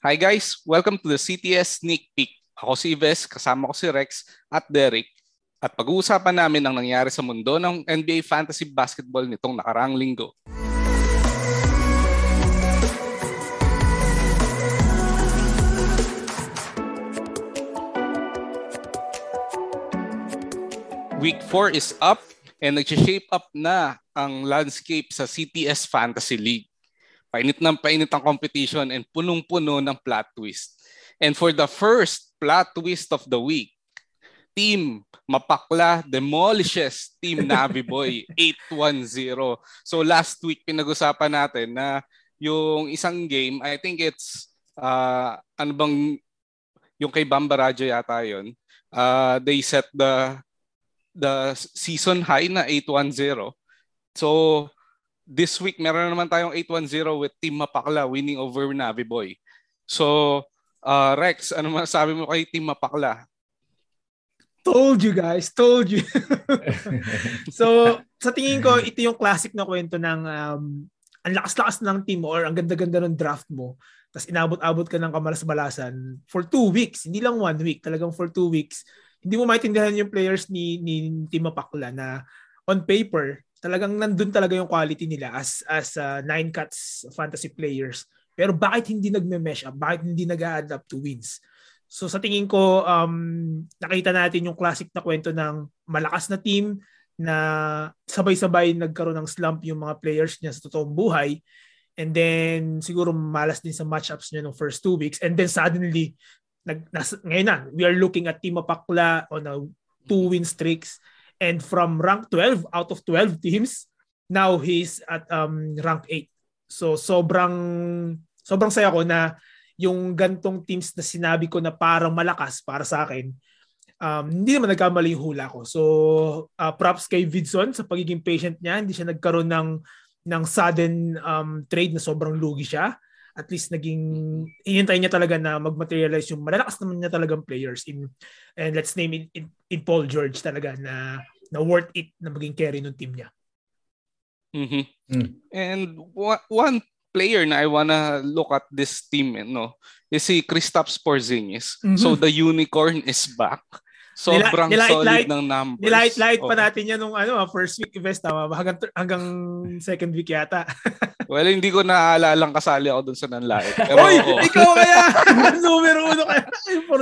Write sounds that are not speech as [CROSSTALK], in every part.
Hi guys, welcome to the CTS Sneak Peek. Ako si Ives, kasama ko si Rex at Derek. At pag-uusapan namin ang nangyari sa mundo ng NBA Fantasy Basketball nitong nakaraang linggo. Week 4 is up and nag-shape up na ang landscape sa CTS Fantasy League. Painit ng painit ang competition and punong-puno ng plot twist. And for the first plot twist of the week, Team Mapakla demolishes Team [LAUGHS] Navi Boy 8-1-0. So last week pinag-usapan natin na yung isang game, I think it's uh, ano bang yung kay Bamba Radyo yata yon. Uh, they set the the season high na 8-1-0. So this week, meron naman tayong 8-1-0 with Team Mapakla winning over Navi Boy. So, uh, Rex, ano masabi mo kay Team Mapakla? Told you guys, told you. [LAUGHS] so, sa tingin ko, ito yung classic na kwento ng um, ang lakas-lakas ng team mo or ang ganda-ganda ng draft mo. Tapos inabot-abot ka ng kamalas-balasan for two weeks. Hindi lang one week, talagang for two weeks. Hindi mo maintindihan yung players ni, ni Team Mapakla na on paper, talagang nandun talaga yung quality nila as as uh, nine cuts fantasy players. Pero bakit hindi nagme-mesh up? Bakit hindi nag-add up to wins? So sa tingin ko, um, nakita natin yung classic na kwento ng malakas na team na sabay-sabay nagkaroon ng slump yung mga players niya sa totoong buhay. And then siguro malas din sa matchups niya ng first two weeks. And then suddenly, nag, nas, ngayon na, we are looking at Team Apakla on a two win streaks And from rank 12 out of 12 teams, now he's at um, rank 8. So sobrang sobrang saya ko na yung gantong teams na sinabi ko na parang malakas para sa akin, um, hindi naman nagkamali yung hula ko. So uh, props kay Vidson sa pagiging patient niya. Hindi siya nagkaroon ng ng sudden um, trade na sobrang lugi siya. At least naging inintay niya talaga na mag-materialize yung malalakas naman niya talagang players in and let's name it in, in Paul George talaga na na worth it na maging carry ng team niya. Mm-hmm. Mm. And one player na I wanna look at this team, eh, no, is si Kristaps Porzingis. Mm-hmm. So the unicorn is back. Sobrang nila, solid light, ng numbers. Nilight-light pa natin yan nung ano, first week invest tama hanggang hanggang second week yata. [LAUGHS] well, hindi ko naaalala kasali ako dun sa nanlait. Pero Oy, oo. ikaw kaya [LAUGHS] numero uno kaya for.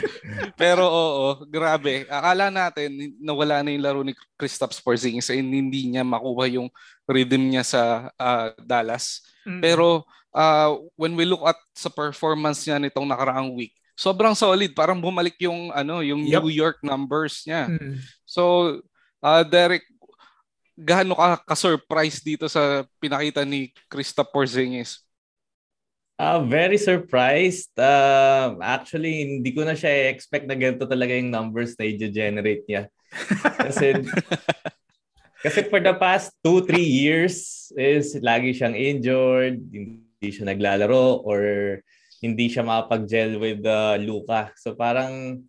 [LAUGHS] Pero oo, grabe. Akala natin nawala na yung laro ni Kristaps Porzingis and hindi niya makuha yung rhythm niya sa uh, Dallas. Mm-hmm. Pero uh, when we look at sa performance niya nitong nakaraang week, sobrang solid. Parang bumalik yung ano, yung yep. New York numbers niya. Mm. So, uh, Derek, gaano ka ka-surprise dito sa pinakita ni Krista Porzingis? Uh, very surprised. Uh, actually, hindi ko na siya expect na ganito talaga yung numbers na i-generate niya. Kasi, [LAUGHS] kasi for the past 2-3 years is lagi siyang injured, hindi siya naglalaro or hindi siya makapag-gel with uh, Luka. So parang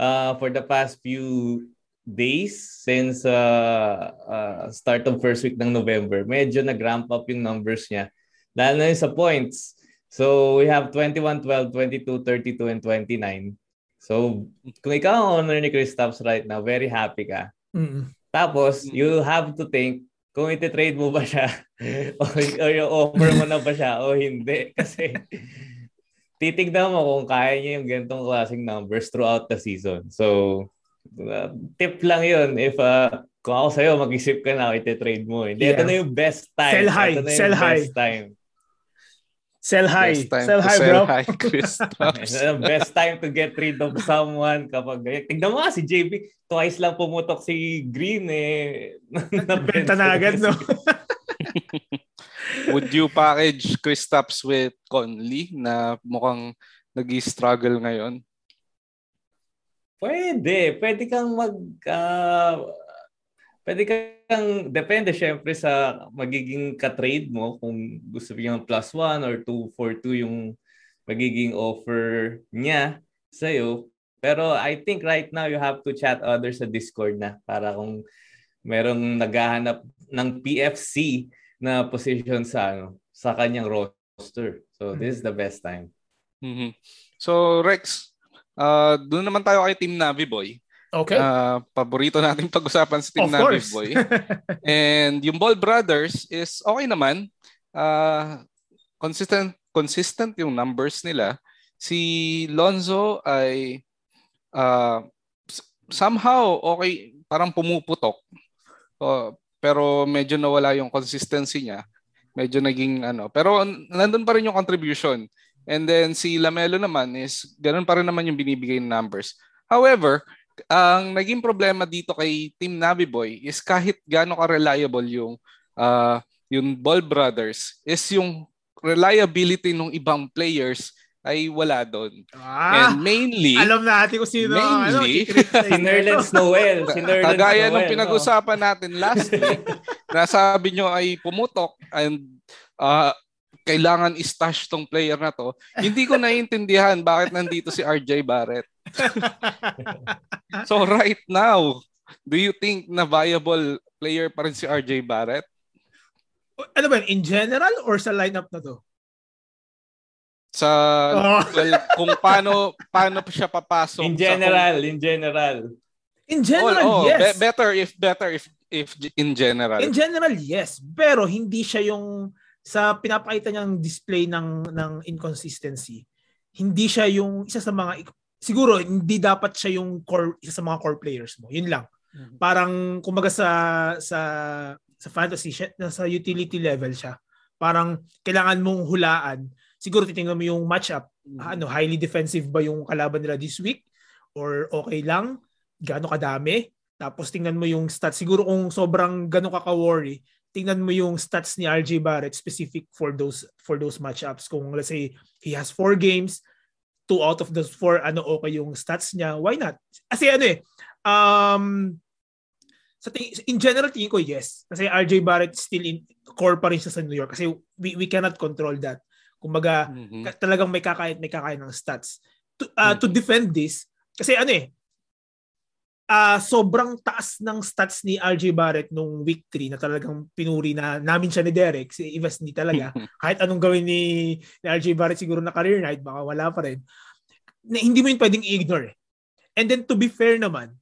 uh, for the past few days since uh, uh, start of first week ng November, medyo nag-ramp up yung numbers niya. Lalo na sa points. So we have 21, 12, 22, 32, and 29. So kung ikaw ang owner ni Kristaps right now, very happy ka. Mm-hmm. Tapos, you have to think kung iti-trade mo ba siya [LAUGHS] o, o yung offer mo na ba siya o hindi. Kasi titignan mo kung kaya niya yung ganitong klaseng numbers throughout the season. So, uh, tip lang yun. If uh, kung ako sa'yo, mag-isip ka na, iti-trade mo. Hindi, yeah. ito na yung best time. Sell high. Ito na yung Sell best high. time. Sell high. Sell high, sell bro. High, best time to get rid of someone kapag tignan mo si JB, twice lang pumutok si Green eh. [LAUGHS] Nabenta na agad, no? [LAUGHS] Would you package Kristaps with Conley na mukhang nag-struggle ngayon? Pwede. Pwede kang mag... Uh, pwede kang... Depende syempre sa magiging ka-trade mo kung gusto yung plus one or two for two yung magiging offer niya sa'yo. Pero I think right now you have to chat others sa Discord na para kung merong naghahanap ng PFC na position sa ano sa kanyang roster. So this is the best time. Mm-hmm. So Rex, uh, doon naman tayo kay Team Navi Boy. Okay. Uh, paborito nating pag-usapan sa Team Of Navi course. Boy. [LAUGHS] And yung Ball Brothers is okay naman. Uh, consistent consistent yung numbers nila. Si Lonzo ay uh, somehow okay, parang pumuputok. Uh, pero medyo nawala yung consistency niya. Medyo naging ano, pero nandun pa rin yung contribution. And then si Lamelo naman is ganun pa rin naman yung binibigay ng numbers. However, ang naging problema dito kay Team Navi Boy is kahit gaano ka-reliable yung uh, yung Ball Brothers is yung reliability ng ibang players ay wala doon. Ah, And mainly, alam natin kung sino ano, mainly, i-criticize Si Nerlens Noel. Si [LAUGHS] Nerlens kagaya Noel. ng pinag-usapan natin last week, [LAUGHS] nasabi nyo ay pumutok and uh, kailangan i-stash tong player na to. Hindi ko naiintindihan bakit nandito si RJ Barrett. [LAUGHS] so right now, do you think na viable player pa rin si RJ Barrett? ano ba, in general or sa lineup na to? Sa Oh. well, kung paano paano pa siya papasok In sa- general, in general. In general, Oh, oh, yes. be- better if better if if in general. In general, yes. Pero hindi siya yung sa pinapakita niyang display ng ng inconsistency. Hindi siya yung isa sa mga siguro hindi dapat siya yung core isa sa mga core players mo. Yun lang. Mhm. Parang kumbaga sa sa sa fantasy siya, sa utility level siya. Parang kailangan mong hulaan. Siguro titingnan mo yung matchup. Ano, highly defensive ba yung kalaban nila this week or okay lang? Gaano kadami? Tapos tingnan mo yung stats. Siguro kung sobrang gano'n ka ka-worry, tingnan mo yung stats ni RJ Barrett specific for those for those matchups. Kung let's say he has four games, two out of those four, ano okay yung stats niya, why not? Kasi ano eh, um, sa ting- in general tingin ko yes. Kasi RJ Barrett still in core pa rin siya sa New York kasi we, we cannot control that. Kumbaga, Mhm. ka- talagang may kakain may kakain ng stats. To, uh, to Mhm. defend this, kasi ano eh, ah sobrang taas ng stats ni RJ Barrett nung week 3 na talagang pinuri na namin siya ni Derek. Si Ives hindi talaga. [LAUGHS] Kahit anong gawin ni, ni RJ Barrett siguro na career night, baka wala pa rin. Na, hindi mo yun pwedeng i-ignore. And then to be fair naman,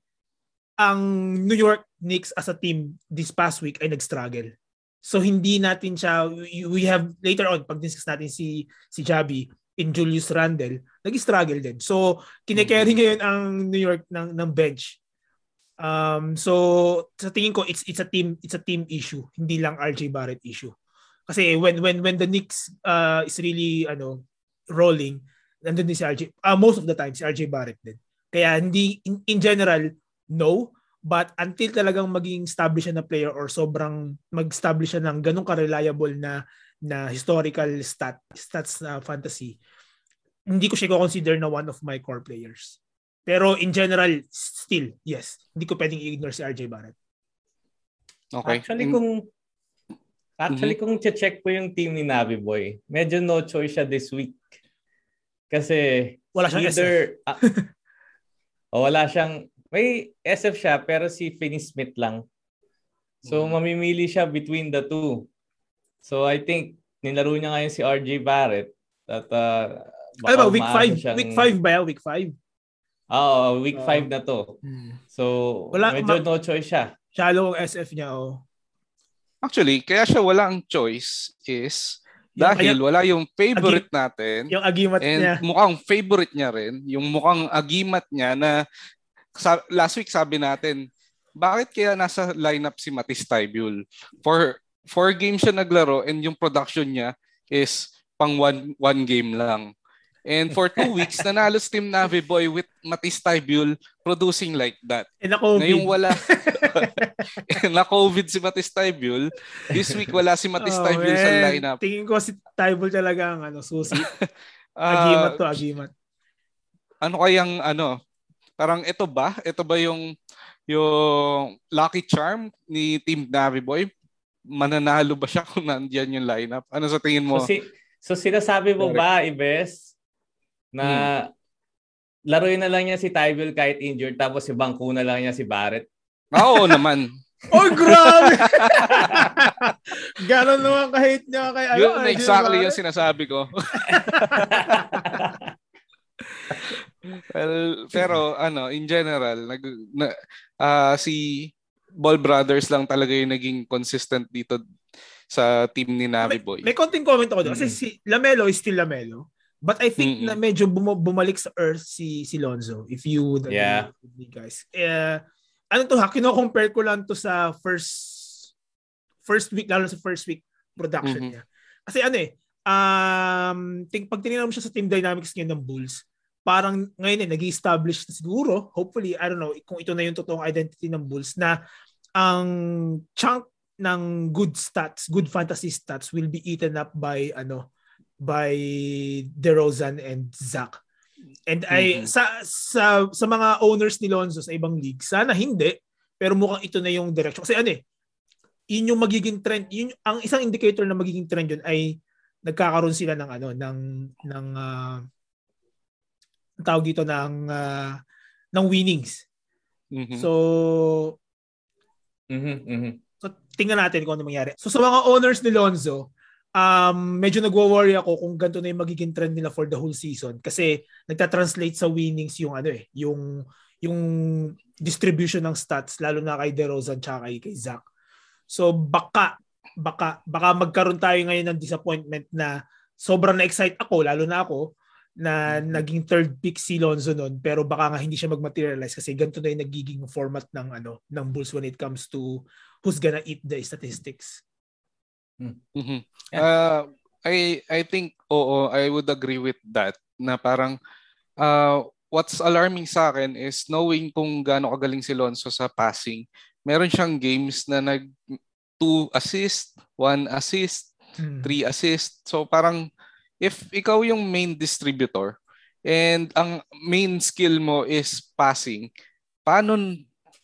ang New York Knicks as a team this past week ay nag-struggle. So hindi natin siya we, have later on pag discuss natin si si Javi in Julius Randle, nag-struggle din. So kine-carry ngayon ang New York ng ng bench. Um so sa tingin ko it's it's a team it's a team issue, hindi lang RJ Barrett issue. Kasi when when when the Knicks uh, is really ano rolling, nandun din si RJ uh, most of the time si RJ Barrett din. Kaya hindi in, in general no, but until talagang maging established siya na player or sobrang mag-establish siya ng ganun ka-reliable na na historical stat stats na fantasy, hindi ko siya consider na one of my core players. Pero in general, still, yes. Hindi ko pwedeng i-ignore si RJ Barrett. Okay. Actually, In- kung actually kung check ko yung team ni Navi Boy, medyo no choice siya this week. Kasi Wala siyang either [LAUGHS] o wala siyang may SF siya pero si Finney Smith lang. So Mhm. mamimili siya between the two. So I think nilaro niya ngayon si RJ Barrett at uh, Ano ba, week umaasa 5? siyang- Week 5 ba yan? Week 5? Oo, week Oo. 5 na to. So Wala- medyo ma- no choice siya. Shallow ang SF niya, oh. Actually, kaya siya walang choice is dahil yung- wala yung favorite natin Yung agimat and niya. mukhang favorite niya rin, yung mukhang agimat niya na last week sabi natin, bakit kaya nasa lineup si Matis Tybul? For four games siya naglaro and yung production niya is pang one, one game lang. And for two [LAUGHS] weeks, nanalo si Team Navi Boy with Matis Tybul producing like that. Eh, na COVID. Ngayong wala, [LAUGHS] na COVID si Matis Tybul, this week wala si Matis Oh, Tybul sa lineup. Tingin ko si Tybul talaga ang ano, susi. [LAUGHS] Agimat to, agimat. ano kayang ano, parang ito ba? Ito ba yung yung lucky charm ni Team Navi Boy? Mananalo ba siya [LAUGHS] kung nandiyan yung lineup? Ano sa tingin mo? So, si, so sinasabi mo ba, Ibes, na laruin na lang niya si Tybel kahit injured tapos si Bangko na lang niya si Barrett? Ah, Oo naman. [LAUGHS] Oh, grabe! [LAUGHS] Ganon naman kahit niya kay ano. yun RJ exactly yung sinasabi ko. Well, pero ano, in general, nag na, uh, si Ball Brothers lang talaga yung naging consistent dito sa team ni Navi Boy. May, may konting comment ako doon. Mm-hmm. Kasi si Lamelo is still Lamelo. But I think mm-hmm. na medyo bum- bumalik sa earth si si Lonzo. If you would agree yeah. with me guys. Uh, ano to ha? Kino-compare ko lang to sa first first week, lalo sa first week production mm-hmm. niya. Kasi ano eh, um, ting, pag tinignan mo siya sa team dynamics ngayon ng Bulls, parang ngayon eh, nag establish na siguro, hopefully, I don't know, kung ito na yung totoong identity ng Bulls, na ang chunk ng good stats, good fantasy stats will be eaten up by ano by DeRozan and Zach. And mm-hmm. I sa sa sa mga owners ni Lonzo sa ibang league, sana hindi, pero mukhang ito na yung direction. Kasi ano eh, yun yung magiging trend, yun ang isang indicator na magiging trend yun ay nagkakaroon sila ng ano ng ng uh, tawag dito ng uh, ng winnings. Mm-hmm. So mm-hmm, mm-hmm. So tingnan natin kung ano mangyari. So sa mga owners ni Lonzo, um, medyo nagwo-worry ako kung ganito na yung magiging trend nila for the whole season kasi nagta-translate sa winnings yung ano eh, yung yung distribution ng stats lalo na kay DeRozan at kay, kay Zach. So baka baka baka magkaroon tayo ngayon ng disappointment na sobrang na-excite ako lalo na ako na mm-hmm. naging third pick si Lonzo noon pero baka nga hindi siya magmaterialize kasi ganito na yung nagiging format ng ano ng Bulls when it comes to who's gonna eat the statistics. Hmm. Mm-hmm. Yeah. Uh, I I think oo I would agree with that na parang uh, what's alarming sa akin is knowing kung gaano kagaling si Lonzo sa passing meron siyang games na nag 2 assist, 1 assist, 3 hmm. assist. So parang if ikaw yung main distributor and ang main skill mo is passing, paano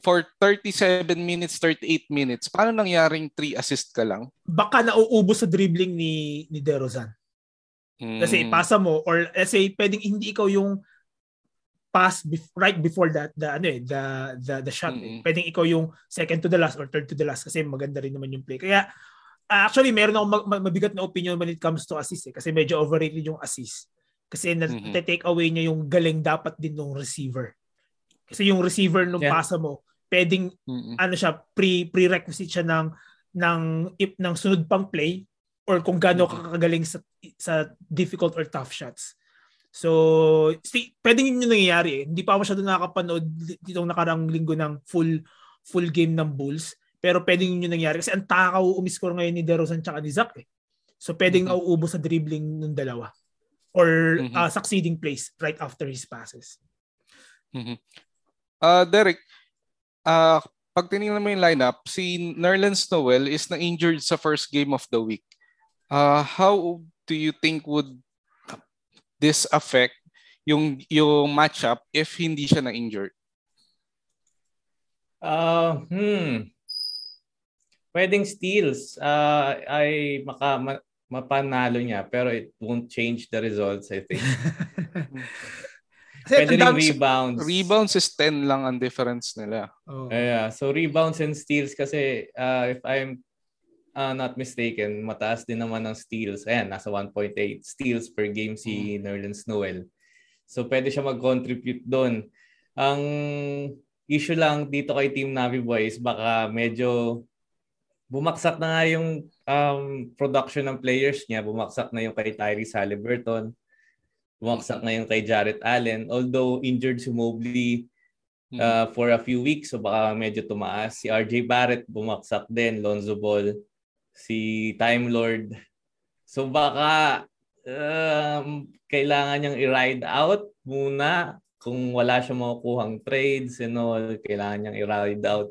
for 37 minutes, 38 minutes, paano nangyaring 3 assist ka lang? Baka nauubos sa dribbling ni ni DeRozan. Hmm. Kasi pasa mo or let's say pwedeng hindi ikaw yung pass bef- right before that the ano eh the the the shot mm-hmm. eh. pwedeng ikaw yung second to the last or third to the last kasi maganda rin naman yung play kaya actually meron akong mag- mabigat na opinion when it comes to assist eh kasi medyo overrated yung assist kasi mm-hmm. na-take away niya yung galing dapat din ng receiver kasi yung receiver nung yeah. pasa mo pwedeng mm-hmm. ano siya pre prerequisite siya ng ng if ng sunod pang play or kung gaano mm-hmm. kakagaling sa sa difficult or tough shots So, see, pwedeng yun yung nangyayari eh. Hindi pa ako masyado nakakapanood ditong nakarang linggo ng full full game ng Bulls. Pero pwedeng yun yung nangyayari. Kasi ang takaw umiscore ngayon ni DeRozan tsaka ni Zach eh. So, pwedeng mm-hmm. nauubos sa dribbling ng dalawa. Or mm-hmm. uh, succeeding plays right after his passes. Mm-hmm. Uh, Derek, uh, pag tinignan mo yung lineup, si Nerlens Noel is na-injured sa first game of the week. Uh, how do you think would this affect yung yung matchup if hindi siya na injured? Uh, hmm. Pwedeng steals uh, ay maka ma, mapanalo niya pero it won't change the results I think. [LAUGHS] Pwede rin rebounds. Rebounds is 10 lang ang difference nila. Oh. Yeah, so rebounds and steals kasi uh, if I'm uh, not mistaken, mataas din naman ng steals. Ayan, nasa 1.8 steals per game si mm. Nerlens Noel. So pwede siya mag-contribute doon. Ang issue lang dito kay Team Navi Boys, baka medyo bumaksak na nga yung um, production ng players niya. Bumaksak na yung kay Tyrese Halliburton. Bumaksak na yung kay Jarrett Allen. Although injured si Mobley uh, for a few weeks, so baka medyo tumaas. Si RJ Barrett bumaksak din. Lonzo Ball si Time Lord. So baka um, kailangan niyang i-ride out muna kung wala siya makukuhang trades and all, kailangan niyang i-ride out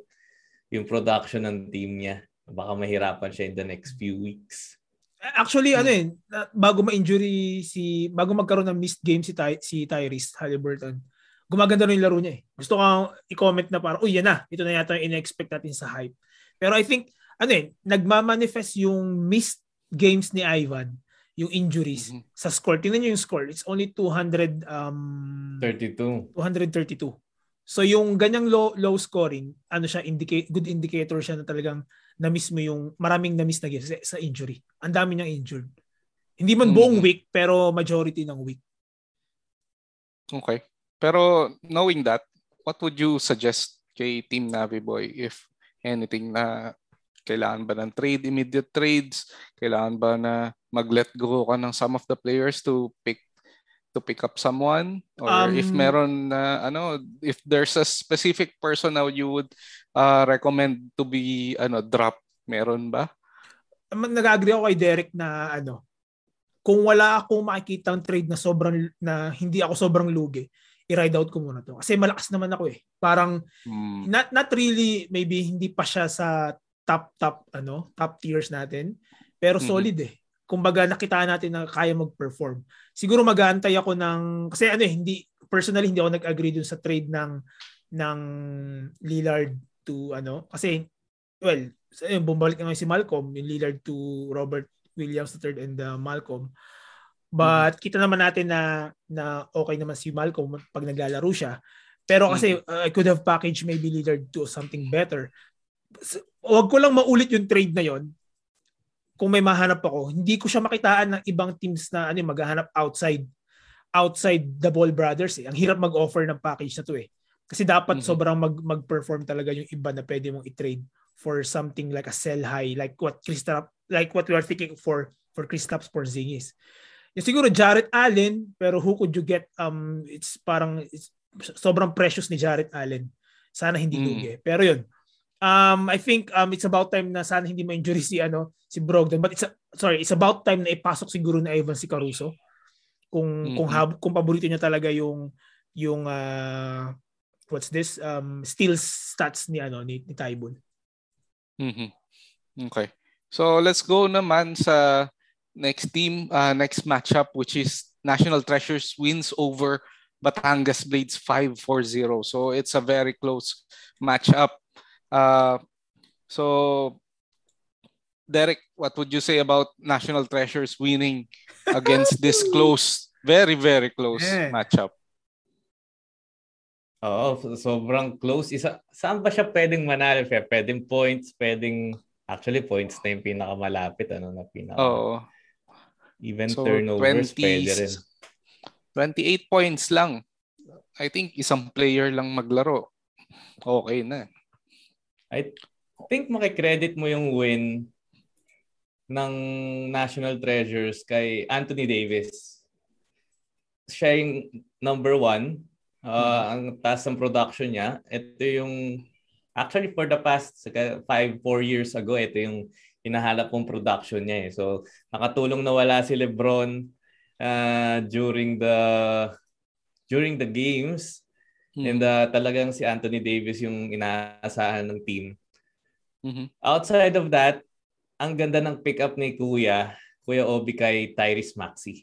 yung production ng team niya. Baka mahirapan siya in the next few weeks. Actually, ano eh, bago ma-injury si, bago magkaroon ng missed game si, Ty, si Tyrese Halliburton, gumaganda rin yung laro niya eh. Gusto kong i-comment na parang, uy, yan na, ito na yata yung in-expect natin sa hype. Pero I think, ano eh, nagmamanifest yung missed games ni Ivan, yung injuries mm-hmm. sa score. Tingnan niyo yung score. It's only 200 um 32. 232. So yung ganyang low low scoring, ano siya indicate good indicator siya na talagang na-miss mo yung maraming na-miss na games sa, sa injury. Ang dami niyang injured. Hindi man buong mm-hmm. week pero majority ng week. Okay. Pero knowing that, what would you suggest kay Team Navi Boy if anything na kailangan ba ng trade, immediate trades? Kailangan ba na mag-let go ka ng some of the players to pick to pick up someone or um, if meron na ano if there's a specific person now you would uh, recommend to be ano drop meron ba nag-agree ako kay Derek na ano kung wala akong makikita ng trade na sobrang na hindi ako sobrang lugi i-ride out ko muna to kasi malakas naman ako eh parang hmm. not not really maybe hindi pa siya sa top top ano top tiers natin pero solid mm-hmm. eh kumbaga nakitaan natin na kaya mag-perform. Siguro mag-aantay ako ng kasi ano eh hindi personally hindi ako nag-agree dun sa trade ng ng Lillard to ano kasi well ayun, bumalik nga si Malcolm yung Lillard to Robert Williams III and uh, Malcolm but mm-hmm. kita naman natin na na okay naman si Malcolm pag naglalaro siya pero kasi mm-hmm. uh, I could have packaged maybe Lillard to something better so, wag ko lang maulit yung trade na yon kung may mahanap ako, hindi ko siya makitaan ng ibang teams na ano maghahanap outside outside the Ball Brothers eh. Ang hirap mag-offer ng package na to eh. Kasi dapat mm-hmm. sobrang mag mag-perform talaga yung iba na pwede mong i-trade for something like a sell high like what Kristaps like what we are thinking for for Kristaps Porzingis. Yung siguro Jarrett Allen pero who could you get um it's parang it's, sobrang precious ni Jarrett Allen. Sana hindi mm. lugi. Pero yun, um, I think um, it's about time na sana hindi ma-injury si ano si Brogdon but it's a, sorry it's about time na ipasok siguro na Evan si Caruso kung mm-hmm. kung hab, kung paborito niya talaga yung yung uh, what's this um steal stats ni ano ni, ni Tybon. Mhm. Okay. So let's go naman sa next team uh, next matchup which is National Treasures wins over Batangas Blades 5-4-0. So it's a very close matchup. Uh, so, Derek, what would you say about National Treasures winning against this close, very, very close yeah. matchup? Oo, sobrang close. Isa, saan ba siya pwedeng manalo? Pwedeng points, pwedeng... Actually, points na yung pinakamalapit. Ano na pinaka... Oo. Even so, turnovers, 20, pwede rin. 28 points lang. I think isang player lang maglaro. Okay na. I think makikredit mo yung win ng National Treasures kay Anthony Davis. Siya yung number one. Uh. Ang taas ng production niya. Ito yung, actually for the past five, four years ago, ito yung hinahanap kong production niya eh. So, nakatulong na wala si Lebron uh, during the during the games Mm-hmm. And uh, talagang si Anthony Davis yung inaasahan ng team. Mm-hmm. Outside of that, ang ganda ng pick-up ni Kuya, Kuya Obi kay Tyrese Maxey.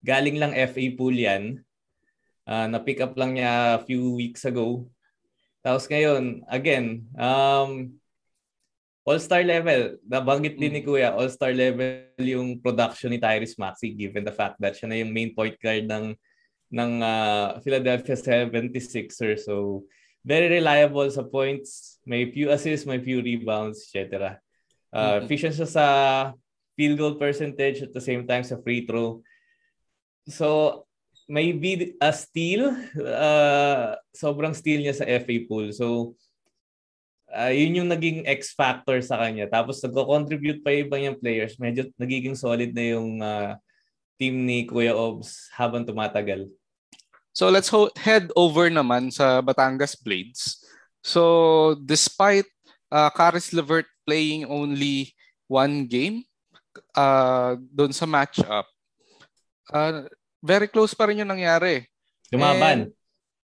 Galing lang FA pool yan. Uh, na-pick up lang niya a few weeks ago. Tapos ngayon, again, um, all-star level. Nabanggit din ni mm. Kuya, all-star level yung production ni Tyrese Maxey given the fact that siya na yung main point guard ng ng uh, Philadelphia 76ers. So, very reliable sa points. May few assists, may few rebounds, etc. Uh, mm-hmm. Efficient siya sa field goal percentage at the same time sa free throw. So, maybe a steal. Uh, sobrang steal niya sa FA pool. So, uh, yun yung naging X factor sa kanya. Tapos nagko-contribute pa ibang yung players. Medyo nagiging solid na yung uh, team ni Kuya Obs habang tumatagal. So let's ho- head over naman sa Batangas Blades. So despite uh, Caris Levert playing only one game uh, doon sa matchup, uh, very close pa rin yung nangyari. Lumaban. And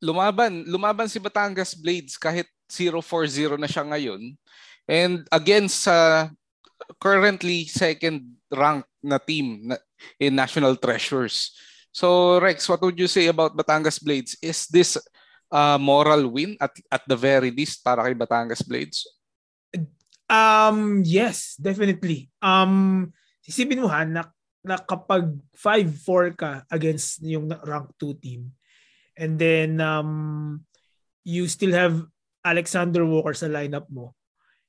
lumaban. Lumaban si Batangas Blades kahit 0-4-0 na siya ngayon. And against sa uh, currently second rank na team na, in National Treasures. So Rex, what would you say about Batangas Blades? Is this a moral win at at the very least para kay Batangas Blades? Um yes, definitely. Um sisipin mo ha na, na kapag 5-4 ka against yung rank 2 team and then um you still have Alexander Walker sa lineup mo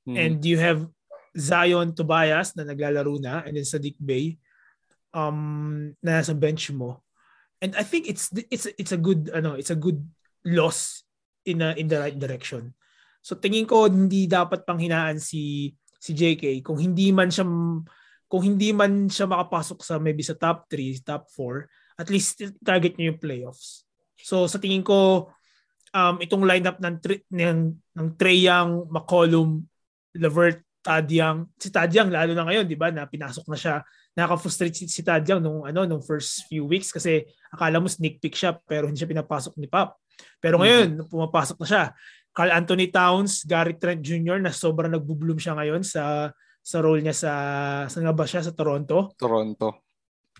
mm-hmm. and you have Zion Tobias na naglalaro na and then Sadiq Bey um na sa bench mo and I think it's it's it's a good ano, it's a good loss in a, in the right direction. So tingin ko hindi dapat panghinaan si si JK kung hindi man siya kung hindi man siya makapasok sa maybe sa top 3, top 4, at least target niya yung playoffs. So sa tingin ko um itong lineup ng ng ng Trey Young, McCollum, Levert, Tadyang, si Tadyang lalo na ngayon, 'di ba, na pinasok na siya. Nakaka-frustrate si, si Tadyang nung ano nung first few weeks kasi akala mo sneak peek siya pero hindi siya pinapasok ni Pop. Pero ngayon, mm-hmm. pumapasok na siya. Carl Anthony Towns, Gary Trent Jr. na sobrang nagbo-bloom siya ngayon sa sa role niya sa sa nga ba siya sa Toronto. Toronto.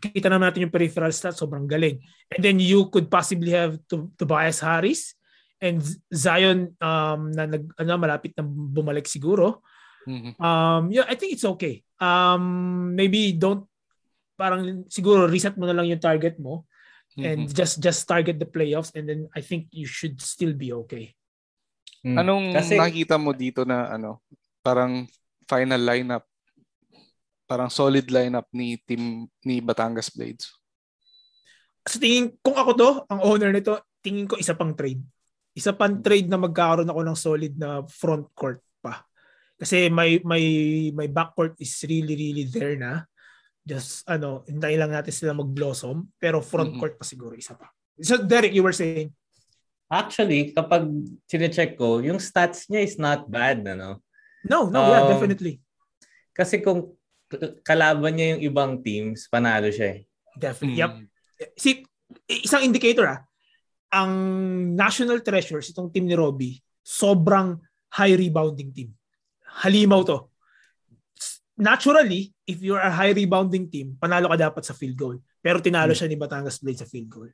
Kita naman natin yung peripheral stats, sobrang galing. And then you could possibly have to, Tobias Harris and Zion um, na nag, ano, malapit na bumalik siguro. Mm-hmm. Um, yeah, I think it's okay. Um, maybe don't parang siguro reset mo na lang yung target mo mm-hmm. and just just target the playoffs and then I think you should still be okay. Mm. Anong Kasi, nakita mo dito na ano, parang final lineup, parang solid lineup ni team ni Batangas Blades? Sa tingin, kung ako to, ang owner nito, tingin ko isa pang trade. Isa pang trade na magkakaroon ako ng solid na front court pa. Kasi my my my backcourt is really really there na. Just ano, hintayin lang natin sila mag-blossom, pero front court pa siguro isa pa. So Derek, you were saying Actually, kapag sine-check ko, yung stats niya is not bad, ano? No, no, um, yeah, definitely. Kasi kung kalaban niya yung ibang teams, panalo siya eh. Definitely. Mm. Yep. See, isang indicator ah, ang National Treasures, itong team ni Robbie, sobrang high rebounding team. Halimaw to. Naturally, if you're a high rebounding team, panalo ka dapat sa field goal. Pero tinalo hmm. siya ni Batangas Blade sa field goal.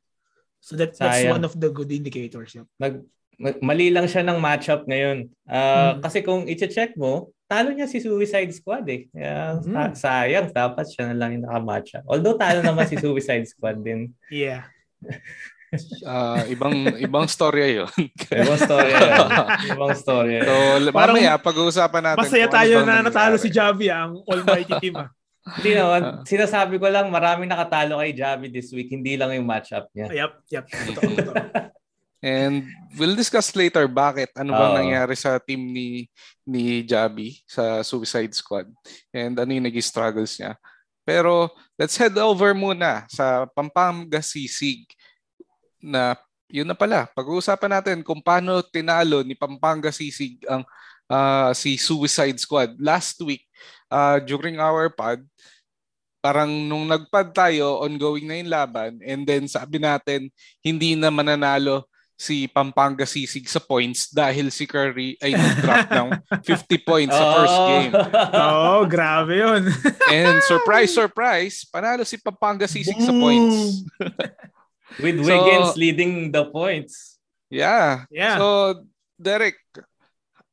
So that, that's Sayang. one of the good indicators. Yep. Nag, mali lang siya ng matchup ngayon. Uh, hmm. Kasi kung i-check mo, talo niya si Suicide Squad eh. Kaya hmm. sayang, dapat siya na lang yung naka-matchup. Although talo naman si [LAUGHS] Suicide Squad din. Yeah. uh, [LAUGHS] ibang ibang storya 'yon. ibang storya. Yun. ibang storya. So, Parang, mamaya pag-uusapan natin. Masaya tayo na natalo si Javi ang almighty team. Ah. [LAUGHS] Hindi naman. Sinasabi ko lang, maraming nakatalo kay Javi this week. Hindi lang yung matchup niya. Yep, yep. And we'll discuss later bakit ano bang uh, nangyari sa team ni ni Javi sa Suicide Squad and ano yung naging struggles niya. Pero let's head over muna sa Pampanga Sisig na yun na pala. Pag-uusapan natin kung paano tinalo ni Pampanga Sisig ang uh, si Suicide Squad. Last week, uh, during our pod, parang nung nagpad tayo, ongoing na yung laban, and then sabi natin, hindi na mananalo si Pampanga Sisig sa points dahil si Curry ay nag-drop ng [LAUGHS] 50 points sa first oh. game. oh, grabe yun. [LAUGHS] and surprise, surprise, panalo si Pampanga Sisig sa points. [LAUGHS] With Wiggins so, leading the points. Yeah. Yeah. So, Derek,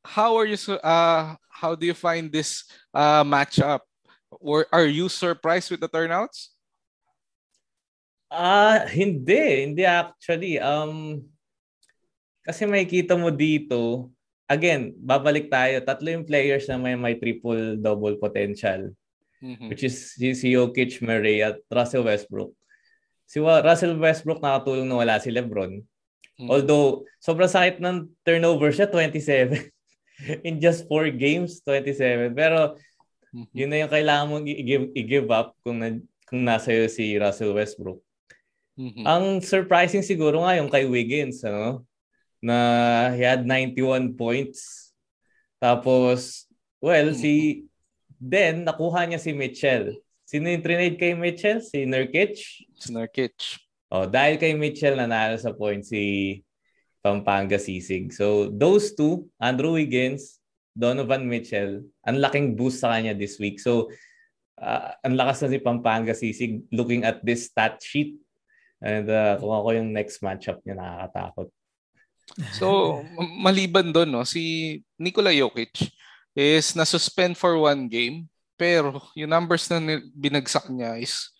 how are you uh how do you find this uh, matchup? Or are you surprised with the turnouts? Ah, uh, hindi, hindi actually. Um kasi makikita mo dito, again, babalik tayo, tatlo yung players na may may triple double potential. Mm-hmm. Which is si, si Jokic, Murray at Russell Westbrook. Si Russell Westbrook nakatulong na wala si LeBron. Mm-hmm. Although sobrang sakit ng turnover siya 27. [LAUGHS] in just four games, 27. Pero mm-hmm. yun na yung kailangan mong i-give, i-give up kung, na, kung nasa iyo si Russell Westbrook. Mm-hmm. Ang surprising siguro nga yung kay Wiggins, ano? Na he had 91 points. Tapos, well, si then nakuha niya si Mitchell. Sino yung trinade kay Mitchell? Si Nurkic? Si Nurkic. Oh, dahil kay Mitchell nanalo sa point si Pampanga Sisig. So those two, Andrew Wiggins, Donovan Mitchell, ang laking boost sa kanya this week. So uh, ang lakas na si Pampanga Sisig looking at this stat sheet. And uh, kung ako yung next matchup niya, nakakatakot. So, maliban doon, no, si Nikola Jokic is na-suspend for one game, pero yung numbers na binagsak niya is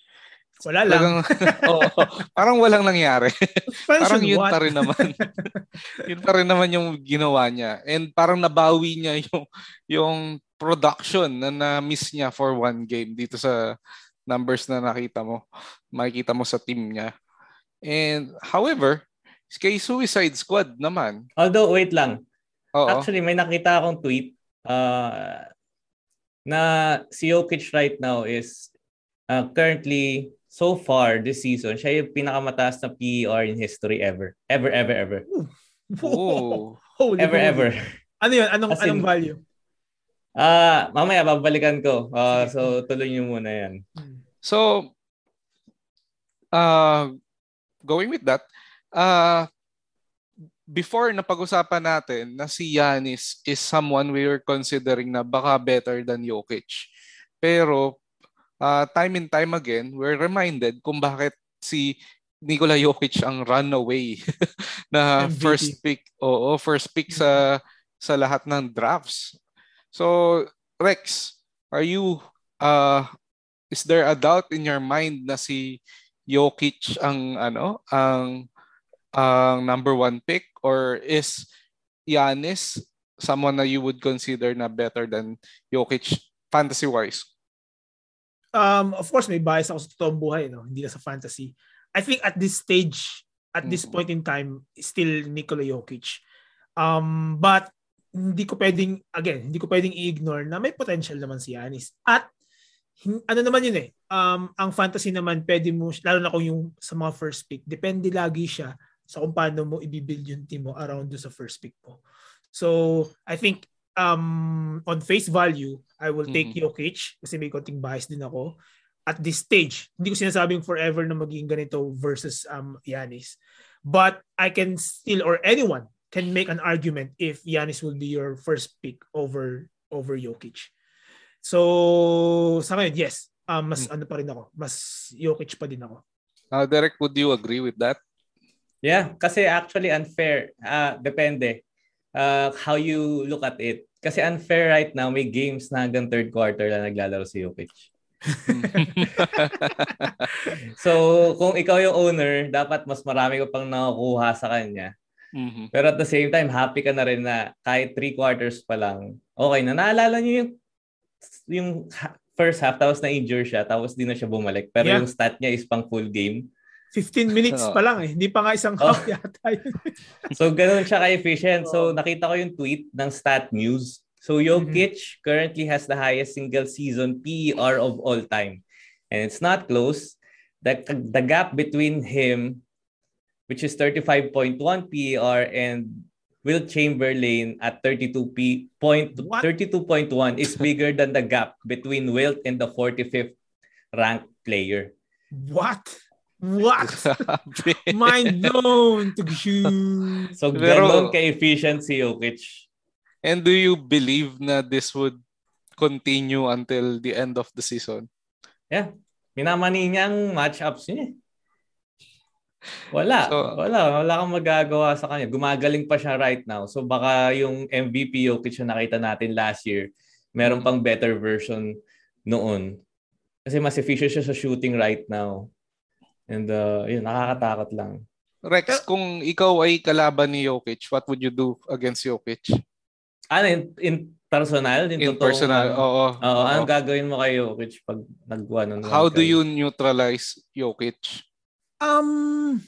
wala lang. [LAUGHS] oh, parang walang nangyari. [LAUGHS] parang yun what? pa rin naman. [LAUGHS] yun pa rin naman yung ginawa niya. And parang nabawi niya yung yung production na na-miss niya for one game dito sa numbers na nakita mo. Makikita mo sa team niya. And however, kay Suicide Squad naman. Although, wait lang. Oo. Actually, may nakita akong tweet uh, na si Jokic right now is uh, currently, so far this season, siya yung pinakamataas na PER in history ever. Ever, ever, ever. Oh. [LAUGHS] Holy Ever, moly. ever. Ano yun? Anong, As in- anong value? Ah, mamaya babalikan ko. Uh, so tuloy niyo muna 'yan. So, uh, going with that, uh, before napag-usapan natin na si Yanis is someone we were considering na baka better than Jokic. Pero uh, time and time again, we're reminded kung bakit si Nikola Jokic ang runaway [LAUGHS] na MVP. first pick. Oo, first pick sa sa lahat ng drafts. So, Rex, are you uh is there a doubt in your mind na si Jokic ang ano, ang ang number one pick or is Giannis someone na you would consider na better than Jokic fantasy wise? Um, of course, may bias ako sa totoong buhay, no? hindi na sa fantasy. I think at this stage, at this Mm. point in time, still Nikola Jokic. Um, but hindi ko pwedeng, again, hindi ko pwedeng i-ignore na may potential naman si Giannis. At ano naman yun eh, um, ang fantasy naman, pwede mo, lalo na kung yung sa mga first pick, depende lagi siya sa kung paano mo i-build yung team mo around sa first pick mo. So, I think um, on face value, I will take Mhm. Jokic kasi may konting bias din ako. At this stage, hindi ko sinasabing forever na magiging ganito versus um, Giannis. But I can still, or anyone can make an argument if Giannis will be your first pick over over Jokic. So, sa ngayon, yes. Um, mas ano pa rin ako. Mas Jokic pa din ako. Uh, Derek, would you agree with that? Yeah, kasi actually unfair. Ah, depende. Uh, how you look at it. Kasi unfair right now, may games na hanggang third quarter lang naglalaro si Jokic. [LAUGHS] So, kung ikaw yung owner, dapat mas marami ka pang nakukuha sa kanya. Mhm. Pero at the same time, happy ka na rin na kahit three quarters pa lang, okay na. Naalala niyo yung, yung first half, tapos na-injure siya, tapos di na siya bumalik. Pero Yeah. yung stat niya is pang full game. 15 minutes [LAUGHS] Oo. pa lang eh. Hindi pa nga isang Oh. [LAUGHS] half yata yun. So, ganun siya ka-efficient. So, nakita ko yung tweet ng Stat News. So, Jokic currently has the highest single season PER of all time. And it's not close. The, the gap between him, which is 35.1 PER, and Will Chamberlain at 32 P point What? 32.1 is bigger than the gap between Wilt and the 45th ranked player. What? What? [LAUGHS] Mind blown to shoot. So, Pero- ganun ka-efficient si Jokic. And do you believe na this would continue until the end of the season? Yeah. Minamani niya ang matchups niya. eh. Wala. So- wala. Wala kang magagawa sa kanya. Gumagaling pa siya right now. So baka yung MVP Jokic na nakita natin last year, meron pang better version noon. Kasi mas efficient siya sa shooting right now. And uh, yun, nakakatakot lang. Rex, kung ikaw ay kalaban ni Jokic, what would you do against Jokic? Ano, in, in personal? In, In personal, ano? oo. Oo, Oo. anong gagawin mo kay Jokic pag on one How do you neutralize Jokic? Um,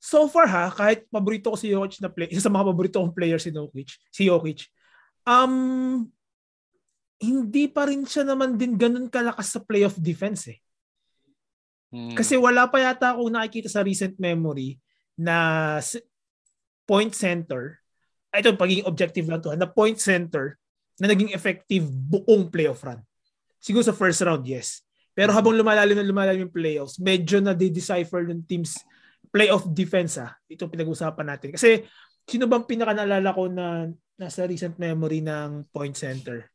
so far ha, kahit paborito ko si Jokic na play, [LAUGHS] isa sa mga paborito kong player si Jokic, si Jokic, um, hindi pa rin siya naman din ganun kalakas sa playoff defense eh. Hmm. Kasi wala pa yata akong nakikita sa recent memory na point center, ay, ito pagiging objective lang to, na point center na naging effective buong playoff run. Siguro sa first round, yes. Pero habang lumalalim na lumalalim yung playoffs, medyo na decipher ng team's playoff defense ah. Ito pinag-usapan natin. Kasi sino bang pinaka naalala ko na nasa recent memory ng point center?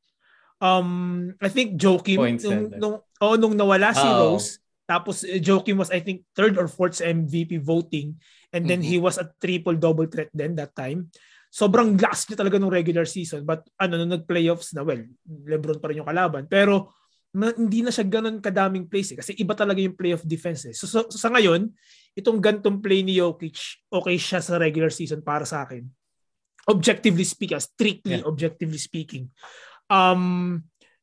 Um, I think Joakim Point nung, center. nung, oh, nung nawala si Oo. Rose, tapos uh, Joakim was I think third or fourth sa MVP voting and then Mhm. he was a triple double threat then that time. Sobrang lakas niya talaga nung regular season but ano nung nag-playoffs na well, LeBron pa rin yung kalaban pero ma- hindi na siya ganun kadaming plays eh, kasi iba talaga yung playoff defense eh. So, so, so sa ngayon, itong gantong play ni Jokic, okay siya sa regular season para sa akin. Objectively speaking, strictly Yeah. objectively speaking. Um,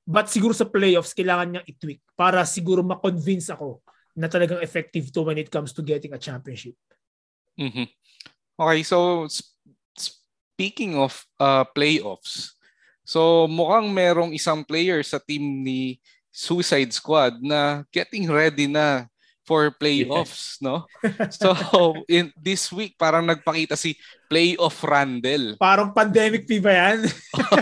but siguro sa playoffs, kailangan niyang i-tweak para siguro ma-convince ako na talagang effective to when it comes to getting a championship. Mm-hmm. Okay, so speaking of uh, playoffs, so mukhang merong isang player sa team ni Suicide Squad na getting ready na for playoffs, no? So, in this week parang nagpakita si Playoff Randall. [LAUGHS] Parang pandemic P ba yan?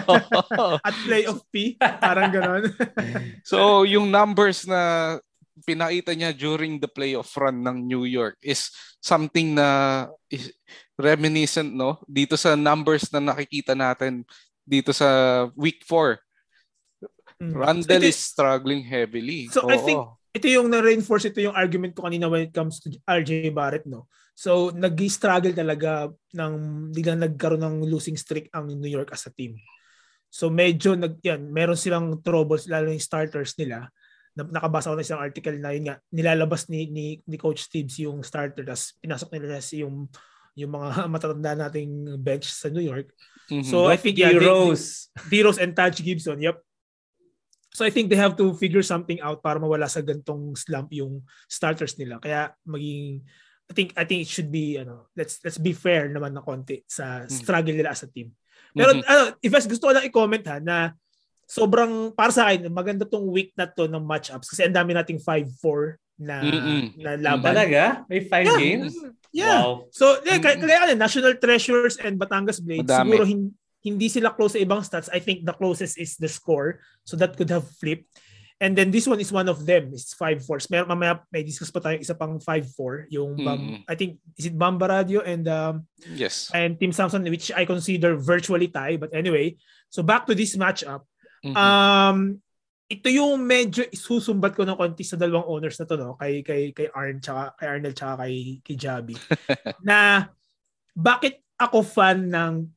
[LAUGHS] At Playoff P? Parang ganon. [LAUGHS] so, yung numbers na pinakita niya during the playoff run ng New York is something na is reminiscent no dito sa numbers na nakikita natin dito sa week 4. Mm. Randall so, is struggling heavily. So Oo. I think ito yung na-reinforce ito yung argument ko kanina when it comes to RJ Barrett no. So nag-struggle talaga ng biglang nagkaroon ng losing streak ang New York as a team. So medyo nag yan, meron silang troubles lalo yung starters nila. Nakabasa ko na isang article na yun nga, nilalabas ni, ni, ni Coach Stevens yung starter tapos pinasok nila si yung yung mga [LAUGHS] matatanda nating bench sa New York. Mm-hmm. So I think yeah, D-Rose. D-Rose and Taj Gibson. Yep. So I think they have to figure something out para mawala sa gantong slump yung starters nila. Kaya maging I think I think it should be ano, let's let's be fair naman na konti sa mm. struggle nila as a team. Pero mm-hmm. ano, if gusto ko lang i-comment ha na sobrang para sa akin maganda tong week na to ng matchups kasi ang dami nating 5-4 na Mm-mm. na laban. Talaga? May 5 yeah. games? Yeah. Wow. So, yeah, kaya, kaya ano, National Treasures and Batangas Blades, Madami. siguro hin- hindi sila close sa ibang stats. I think the closest is the score. So that could have flipped. And then this one is one of them. It's 5-4. May, mamaya may discuss pa tayo isa pang 5-4. Yung, Bam, mm. I think, is it Bamba Radio and um, yes. and Team Samson, which I consider virtually tie. But anyway, so back to this matchup. Mm-hmm. Um, ito yung medyo isusumbat ko ng konti sa dalawang owners na to no kay kay kay Arn tsaka kay Arnel tsaka kay kay Javi [LAUGHS] na bakit ako fan ng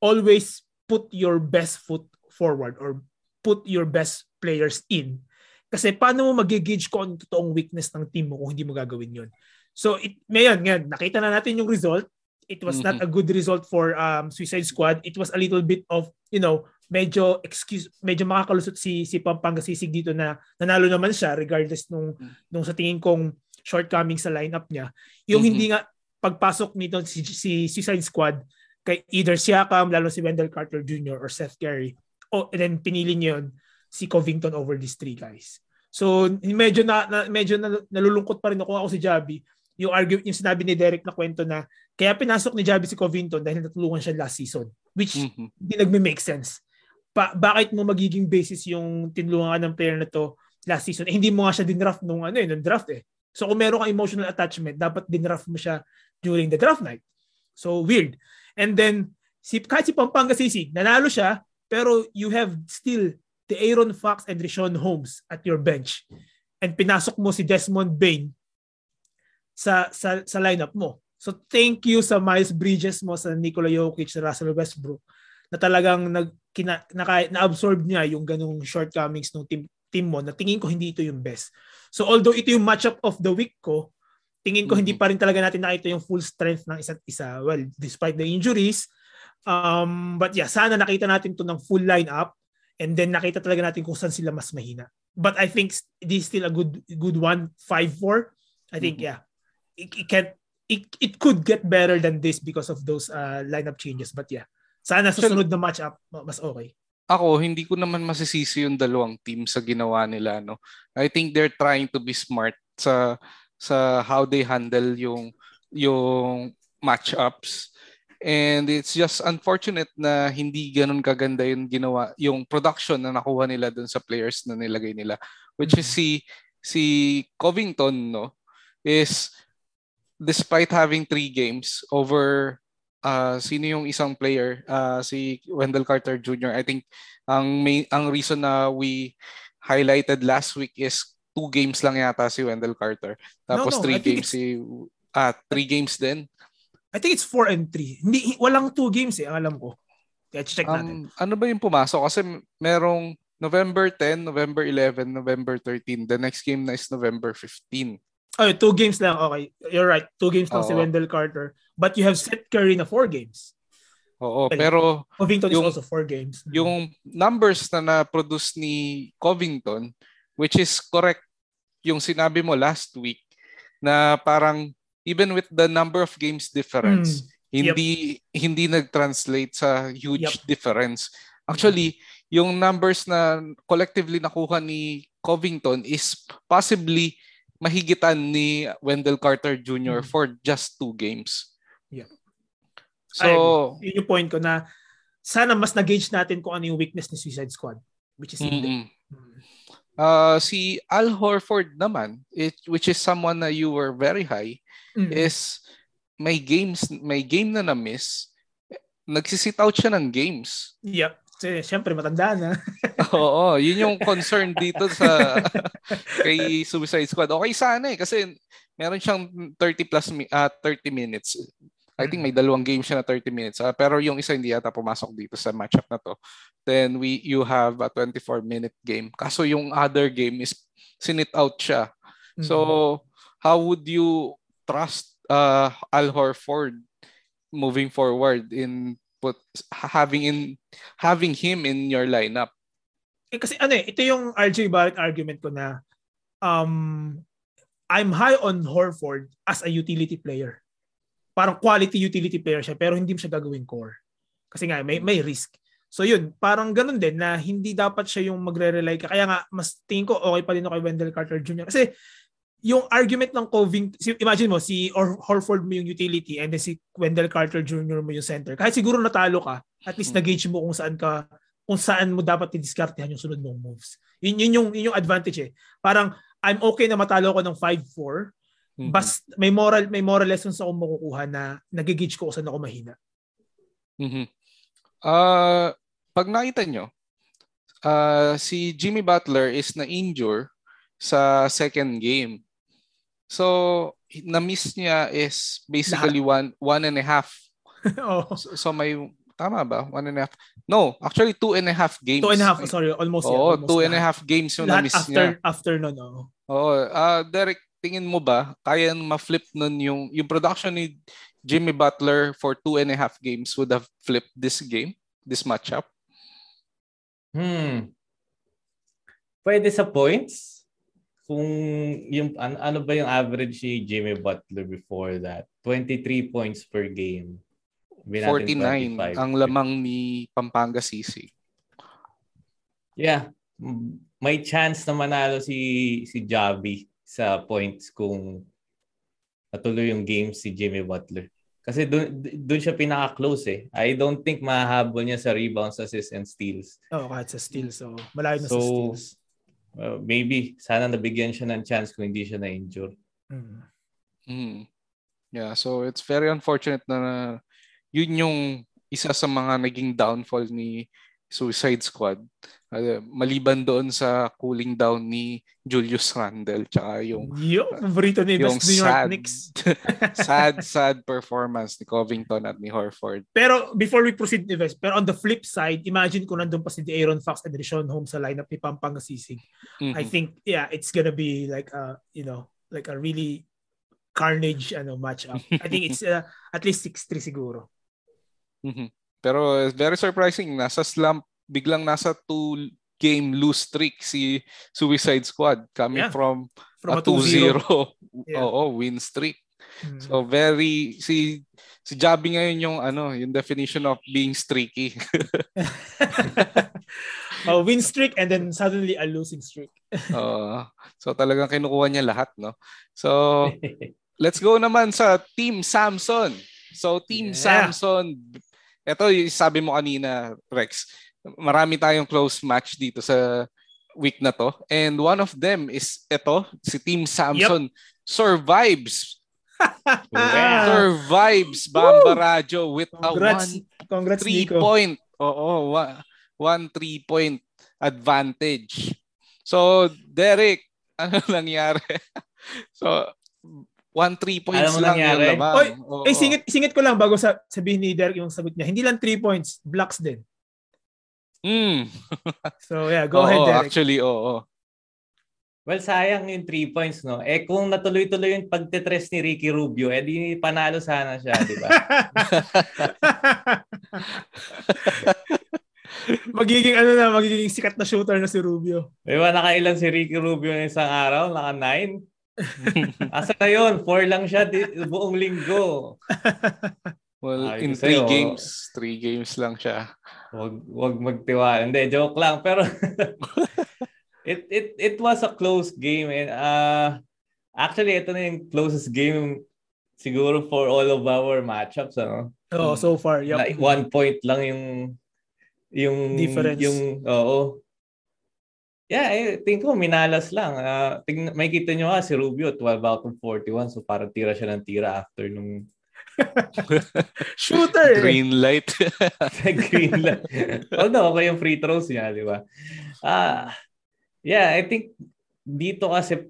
always put your best foot forward or put your best players in. Kasi paano mo magigage ko ang totoong weakness ng team mo kung hindi mo gagawin yon So, it, ngayon, ngayon, nakita na natin yung result. It was mm-hmm. not a good result for um, Suicide Squad. It was a little bit of, you know, medyo excuse medyo makakalusot si si Pampanga Sisig dito na nanalo naman siya regardless nung mm. nung sa tingin kong shortcoming sa lineup niya. Yung mm-hmm. hindi nga pagpasok nito si, si Suicide Squad kay either Siakam, lalo si Wendell Carter Jr. or Seth Curry. O, and then pinili niyo yun, si Covington over these three guys. So, medyo na, na medyo na, nalulungkot pa rin ako ako si Javi. Yung argument yung sinabi ni Derek na kwento na kaya pinasok ni Javi si Covington dahil natulungan siya last season, which mm-hmm. hindi nagme-make sense. Pa, bakit mo magiging basis yung tinulungan ng player na to last season? Eh, hindi mo nga siya dinraft nung ano eh, nung draft eh. So kung meron kang emotional attachment, dapat dinraft mo siya during the draft night. So weird. And then, si, kahit si Pampanga Sisig, nanalo siya, pero you have still the Aaron Fox and Rishon Holmes at your bench. And pinasok mo si Desmond Bain sa, sa, sa lineup mo. So thank you sa Miles Bridges mo, sa Nikola Jokic, sa Russell Westbrook, na talagang nag, kina, na, na-absorb niya yung ganong shortcomings ng team, team mo na tingin ko hindi ito yung best. So although ito yung matchup of the week ko, tingin ko mm-hmm. hindi pa rin talaga natin nakita yung full strength ng isa't isa. Well, despite the injuries, um, but yeah, sana nakita natin to ng full lineup and then nakita talaga natin kung saan sila mas mahina. But I think this is still a good good one, 5-4. I think mm-hmm. yeah. It, it can it, it could get better than this because of those uh, lineup changes. But yeah, sana sa sunod na matchup mas okay. Ako, hindi ko naman masisisi yung dalawang team sa ginawa nila. No? I think they're trying to be smart sa sa how they handle yung yung matchups. And it's just unfortunate na hindi ganun kaganda yung ginawa, yung production na nakuha nila dun sa players na nilagay nila. Which is si si Covington, no, is despite having three games over uh, sino yung isang player, uh, si Wendell Carter Jr. I think ang main, ang reason na we highlighted last week is two games lang yata si Wendell Carter. Tapos no, no, three games si ah, three games din. I think it's four and three. Hindi, walang two games eh, alam ko. Kaya check um, natin. Ano ba yung pumasok? Kasi merong November 10, November 11, November 13. The next game na is November 15. Oh, two games lang. Okay. You're right. Two games lang Oo. si Wendell Carter. But you have Seth Curry na four games. Oo, well, pero Covington yung, is also four games. Yung numbers na na-produce ni Covington, which is correct yung sinabi mo last week na parang even with the number of games difference, mm. hindi yep. hindi nag-translate sa huge yep. difference. Actually, yung numbers na collectively nakuha ni Covington is possibly mahigitan ni Wendell Carter Jr. Mm. for just two games. Yeah. So, Ay, yun yung point ko na sana mas na-gauge natin kung ano yung weakness ni Suicide Squad which is mm-hmm. Uh, si Al Horford naman, it, which is someone na you were very high, mm-hmm. is may games, may game na na-miss, nagsisit out siya ng games. Yep. Kasi syempre matanda na. [LAUGHS] Oo, yun yung concern dito sa [LAUGHS] kay Suicide Squad. Okay sana eh kasi meron siyang 30 plus uh, 30 minutes I think may dalawang game siya na 30 minutes. Uh, pero yung isa hindi yata pumasok dito sa matchup na to. Then we you have a 24 minute game. Kaso yung other game is sinit out siya. Mm-hmm. So how would you trust uh, Al Horford moving forward in put having in having him in your lineup? Eh, kasi ano eh, ito yung RJ Barrett argument ko na um I'm high on Horford as a utility player parang quality utility player siya pero hindi mo siya gagawing core. Kasi nga may may risk. So yun, parang ganun din na hindi dapat siya yung magre-rely ka. Kaya nga mas tingin ko okay pa din ako kay Wendell Carter Jr. Kasi yung argument ng Coving, imagine mo si Or- Horford mo yung utility and then si Wendell Carter Jr. mo yung center. Kahit siguro natalo ka, at least hmm. na-gauge mo kung saan ka kung saan mo dapat i-discartehan yung sunod mong moves. Yun, yun, yung, yun yung advantage eh. Parang I'm okay na matalo ko ng 5-4 Mm-hmm. Bas may moral may moral lessons ako makukuha na nagigage ko kung saan ako mahina. Mhm. Uh, pag nakita nyo, uh, si Jimmy Butler is na-injure sa second game. So, na-miss niya is basically one one and a half. [LAUGHS] oh. so, so may tama ba? One and a half. No, actually two and a half games. Two and a half, sorry, almost. Oo, yeah, two and a half games yung na-miss after, niya. After nun, oo. Oo, uh, Derek, tingin mo ba kaya ma-flip nun yung yung production ni Jimmy Butler for two and a half games would have flipped this game, this matchup? Hmm. Pwede sa points? Kung yung ano, ano ba yung average ni Jimmy Butler before that? 23 points per game. 49 ang lamang ni Pampanga CC. Yeah. May chance na manalo si si Javi sa points kung natuloy yung game si Jimmy Butler. Kasi doon doon siya pinaka-close eh. I don't think mahahabol niya sa rebounds, assists, and steals. Oh, kahit sa steals. So, malayo na so, sa steals. Uh, maybe, sana nabigyan siya ng chance kung hindi siya na-injure. Mm. Mm. Yeah, so it's very unfortunate na yun yung isa sa mga naging downfall ni Suicide Squad. Uh, maliban doon sa cooling down ni Julius Randle tsaka yung yung paborito ni yung New York sad, Knicks. [LAUGHS] sad sad performance ni Covington at ni Horford. Pero before we proceed Ives, pero on the flip side, imagine kung nandun pa si Aaron Fox and Deshaun Holmes sa lineup ni Pampanga Sisig. Mm-hmm. I think yeah, it's gonna be like a, you know, like a really carnage ano matchup. I think it's uh, at least 6-3 siguro. Mm-hmm. Pero very surprising, nasa slump, biglang nasa two game lose streak si Suicide Squad coming yeah. from, from a 2-0 [LAUGHS] [LAUGHS] yeah. Oo, win streak. Hmm. So very si si Jabi ngayon yung ano, yung definition of being streaky. [LAUGHS] oh, win streak and then suddenly a losing streak. uh, so talagang kinukuha niya lahat, no? So let's go naman sa Team Samson. So Team yeah. Samson ito yung sabi mo kanina, Rex, marami tayong close match dito sa week na to. And one of them is ito, si Team Samson yep. survives. [LAUGHS] Survives Bamba Radio with Congrats. a one Congrats, three Nico. point. Oo, one, one three point advantage. So, Derek, [LAUGHS] ano nangyari? so, One three points lang nangyari? yung labang. Oy, oh, eh, singit, singit ko lang bago sa, sabihin ni Derek yung sagot niya. Hindi lang three points, blocks din. Mm. [LAUGHS] so yeah, go oh, ahead Derek. Actually, oo. Oh, oh. Well, sayang yung three points, no? Eh, kung natuloy-tuloy yung pagtetres ni Ricky Rubio, eh di panalo sana siya, di ba? [LAUGHS] magiging ano na, magiging sikat na shooter na si Rubio. Di ba nakailan si Ricky Rubio ng isang araw? Naka nine? [LAUGHS] Asa na yun? Four lang siya di, buong linggo. [LAUGHS] Well, Ay, in three oh. games, three games lang siya. Wag wag magtiwala. Hindi, joke lang. Pero [LAUGHS] it it it was a close game. And, uh, actually, ito na yung closest game siguro for all of our matchups. Ano? Oh, so far. Yep. Like, one point lang yung yung Difference. Yung, oo. Yeah, eh, tingin ko minalas lang. Uh, ting, may kita nyo nga si Rubio 12 out of 41 so parang tira siya ng tira after nung [LAUGHS] Shooter! eh. Green light. [LAUGHS] green light. [LAUGHS] Although okay yung free throws niya, di ba? Ah, yeah, I think dito kasi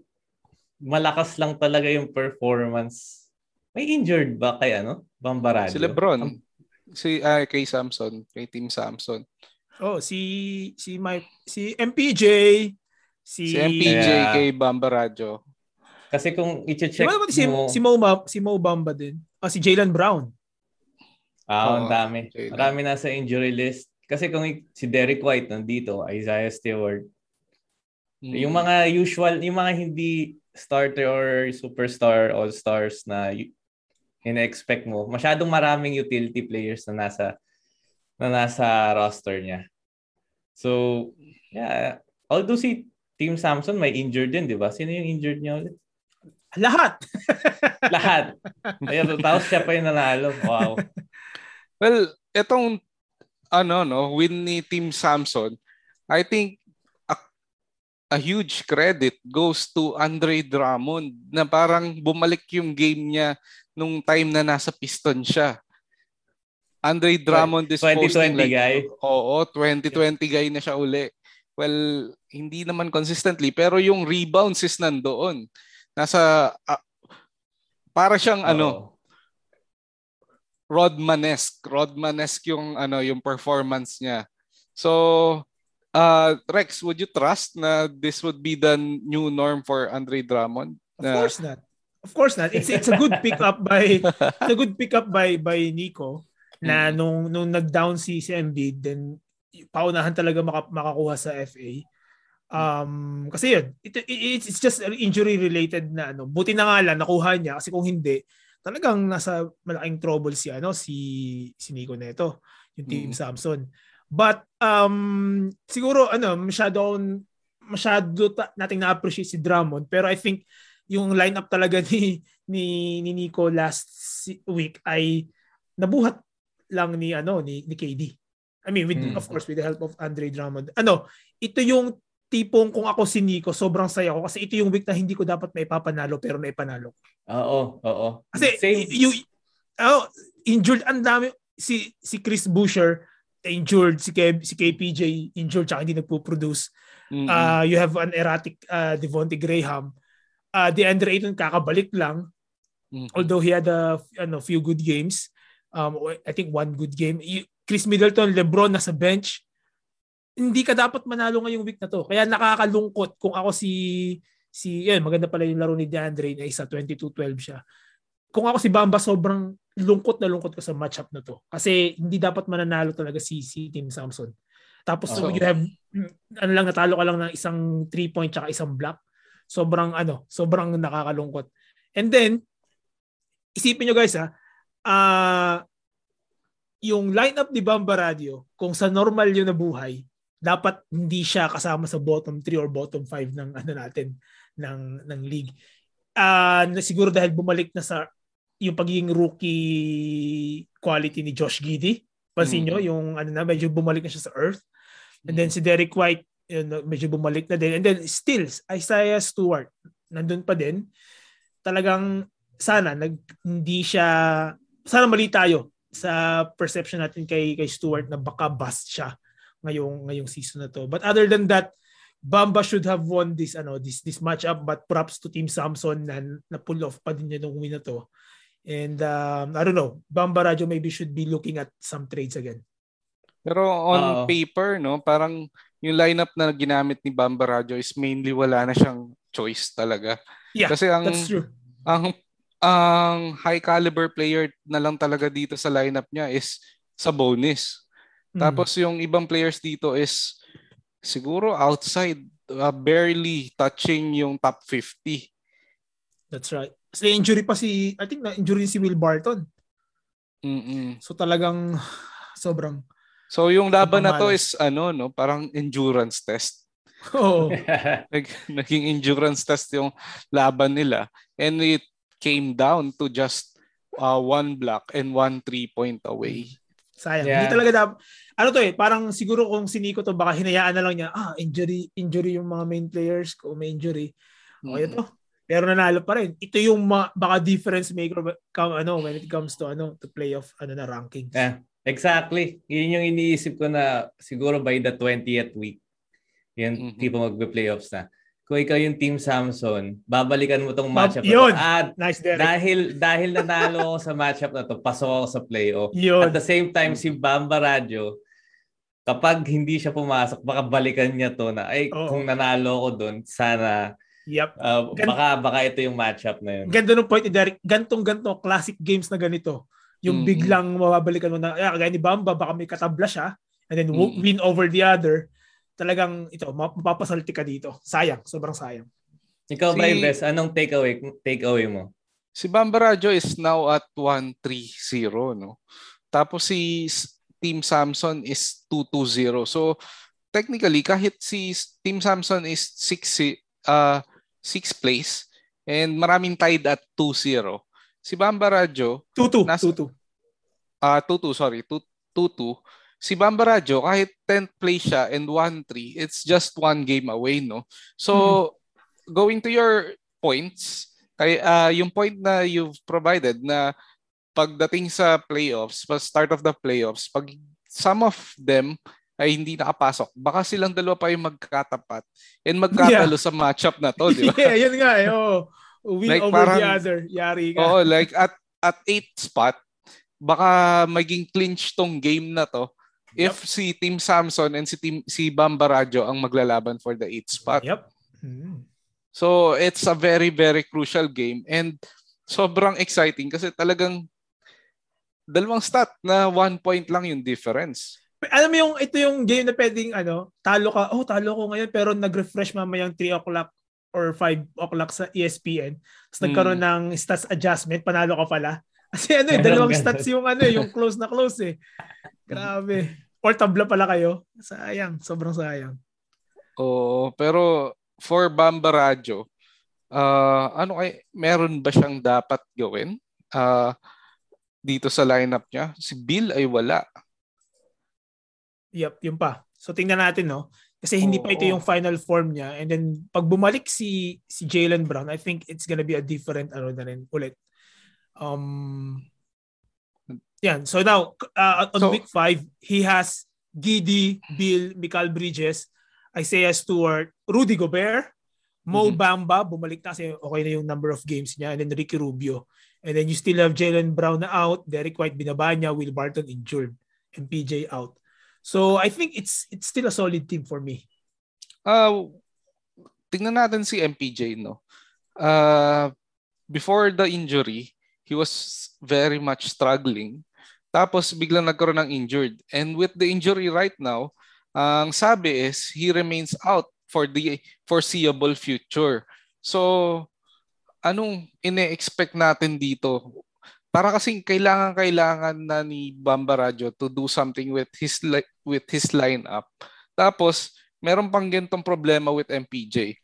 malakas lang talaga yung performance. May injured ba kay ano? Bambaradyo? si Lebron. Si ah, kay Samson, kay Team Samson. Oh, si si my si MPJ, si Si MPJ Yeah. kay Bamba Radyo. Kasi kung i-check ba naman si, mo, si Mo Ma- si Mo Bamba din. Ah, si Jalen Brown. ah, ang Oo, dami. Jalen. Marami na sa injury list. Kasi kung si Derek White nandito, Isaiah Stewart, Mm. yung mga usual, yung mga hindi starter or superstar all-stars na ina-expect mo, masyadong maraming utility players na nasa na nasa roster niya. So, yeah. Although si Team Samson may injured din, di ba? Sino yung injured niya ulit? Lahat. [LAUGHS] Lahat. Ayun, tapos siya pa yung nanalo. Wow. Well, etong ano no, win ni Team Samson, I think a, a huge credit goes to Andre Drummond na parang bumalik yung game niya nung time na nasa Piston siya. Andre Drummond is 2020 posting like, guy. Oo, 2020 guy na siya uli. Well, hindi naman consistently pero yung rebounds is nandoon. Nasa ah, para siyang ano, Oo. Rodmanesque. Rodmanesque yung ano yung performance niya. So, uh, Rex, would you trust na this would be the new norm for Andre Drummond? Of Na- course not. Of course not. It's it's a good pick up by it's a good pick up by by Nico na Mm. nung nung nag-down si si Embiid then paunahan talaga maka, makakuha sa FA. Um kasi yun, it, it- it's, it's just injury related na ano. Buti na nga lang nakuha niya kasi kung hindi talagang nasa malaking trouble si ano si si Nico Neto, yung team Mm. Samson. But um siguro ano masyado masyado ta- nating na-appreciate si Drummond pero I think yung lineup talaga [LAUGHS] ni ni, ni Nico last week ay nabuhat lang ni ano ni, ni KD. I mean with Hmm. of course with the help of Andre Drummond. Ano, ito yung tipong kung ako si Nico, sobrang saya ko kasi ito yung week na hindi ko dapat may papanalo pero naipanalo. Oo, oo. Kasi Same. you oh, injured ang dami si si Chris Boucher injured si Kev, si KPJ injured tsaka hindi nagpo-produce. Mm-mm. Uh, you have an erratic uh, Devonte Graham. Uh, DeAndre Ayton kakabalik lang Mhm. although he had a ano, few good games. Um, I think one good game. Chris Middleton, LeBron nasa bench. Hindi ka dapat manalo ngayong week na to. Kaya nakakalungkot kung ako si si yan maganda pala yung laro ni DeAndre na isa 22-12 siya. Kung ako si Bamba sobrang lungkot na lungkot ko sa matchup na to. Kasi hindi dapat mananalo talaga si si Team Samson. Tapos Oo. you have ano lang natalo ka lang ng isang 3 point tsaka isang block. Sobrang ano, sobrang nakakalungkot. And then isipin nyo guys ha, ah yung lineup ni Bamba Radio, kung sa normal yun na buhay, dapat hindi siya kasama sa bottom 3 or bottom 5 ng ano natin ng ng league. Ah, na siguro dahil bumalik na sa yung pagiging rookie quality ni Josh Giddy. Pansin nyo, Mm. yung ano na, medyo bumalik na siya sa earth. And then si Derek White, yun, medyo bumalik na din. And then still, Isaiah Stewart, nandun pa din. Talagang sana nag hindi siya sana mali tayo sa perception natin kay kay Stewart na baka bust siya ngayong ngayong season na to. But other than that, Bamba should have won this ano this this matchup but props to Team Samson na, na pull off pa din niya nung win na to. And um, I don't know, Bamba Radyo maybe should be looking at some trades again. Pero on Oo. paper, no, parang yung lineup na ginamit ni Bamba Radyo is mainly wala na siyang choice talaga. Yeah, Kasi ang That's true. ang ang high caliber player na lang talaga dito sa lineup niya is sa bonus. Tapos yung ibang players dito is siguro outside, uh, barely touching yung top 50. That's right. Kasi injury pa si, I think na injury si Will Barton. Mm-mm. So talagang sobrang So yung laban na to is ano no, parang endurance test. Oo. [LAUGHS] Nag, naging endurance test yung laban nila and it came down to just uh, one block and one three point away. Sayang. Yeah. Hindi talaga dap- ano to eh, parang siguro kung si Nico to baka hinayaan na lang niya, ah, injury, injury yung mga main players ko, may injury. Okay Mm. to. Pero nanalo pa rin. Ito yung ma- baka difference maker come, ano, when it comes to ano, to playoff ano na rankings. Yeah, exactly. Yun yung iniisip ko na siguro by the 20th week, yun Mhm. tipo magbe-playoffs na. Kung ikaw yung Team Samson, babalikan mo tong matchup yun! na to. At Nice, Derek. dahil dahil nanalo ako sa matchup na to, pasok ako sa playoff. Yun. At the same time, si Bamba Radio, kapag hindi siya pumasok, baka balikan niya to na, ay, Oo. kung nanalo ako doon, sana, Yep. uh, Gan- baka, baka ito yung matchup na yun. Ganda ng point ni Derek. Gantong ganto classic games na ganito. Yung Mm. biglang mababalikan mo na, ah, kagaya ni Bamba, baka may katabla siya and then w- Mm. win over the other. Talagang ito, ma- mapapasalti ka dito. Sayang, sobrang sayang. Ikaw ba, Si- Ives, anong takeaway, takeaway mo? Si Bamba Radyo is now at 1-3-0, no? Tapos si Team Samson is 2-2-0. So, technically, kahit si Team Samson is 6 uh, sixth place and maraming tied at 2-0. Si Bamba Radyo, 2-2, Nas- 2-2. ah 2-2, sorry, 2- 2-2. Si Bamba Radyo, kahit 10th place siya and 1-3, it's just one game away, no? So, going to your points, kay ah, yung point na you've provided na pagdating sa playoffs, pa start of the playoffs, pag some of them ay hindi nakapasok, baka silang dalawa pa yung magkatapat and magkatalo sa matchup na to, di ba? [LAUGHS] yeah, yun nga eh. Oh. Win Like, over the parang- other. Yari ka. Oo, like at at 8 spot, baka maging clinch tong game na to if si Team Samson and si Team si Bamba Radyo ang maglalaban for the 8 spot. Yep. Hmm. So it's a very very crucial game and sobrang exciting kasi talagang dalawang stat na one point lang yung difference. Alam mo yung, ito yung game na pwedeng, ano, talo ka, oh, talo ko ngayon, pero nag-refresh mamayang 3 o'clock or 5 o'clock sa ESPN. Tapos Hmm. nagkaroon ng stats adjustment, panalo ka pala. Kasi ano, eh, dalawang stats yung ano, eh, yung close na close eh. Grabe. Or tabla pala kayo. Sayang, sobrang sayang. Oo, pero for Bamba Radyo, ah, ano kay meron ba siyang dapat gawin? Ah, dito sa lineup niya, si Bill ay wala. Yep, yun pa. So tingnan natin, no? Kasi hindi pa ito yung final form niya. And then, pag bumalik si si Jalen Brown, I think it's gonna be a different ano na rin ulit. Um, yan. So now, uh, on So- week 5, he has Giddy, Bill, Mikal Bridges, Isaiah Stewart, Rudy Gobert, Mo Mhm. Bamba, bumalik na kasi okay na yung number of games niya, and then Ricky Rubio. And then you still have Jalen Brown na out, Derek White binaba niya, Will Barton injured, and PJ out. So I think it's it's still a solid team for me. Ah, tingnan natin si MPJ, no? Ah, before the injury, he was very much struggling. Tapos biglang nagkaroon ng injured. And with the injury right now, ang sabi is he remains out for the foreseeable future. So, anong ine-expect natin dito? Para kasing kailangan kailangan na ni Bamba Radyo to do something with his li- with his lineup. Tapos meron pang ganitong problema with MPJ.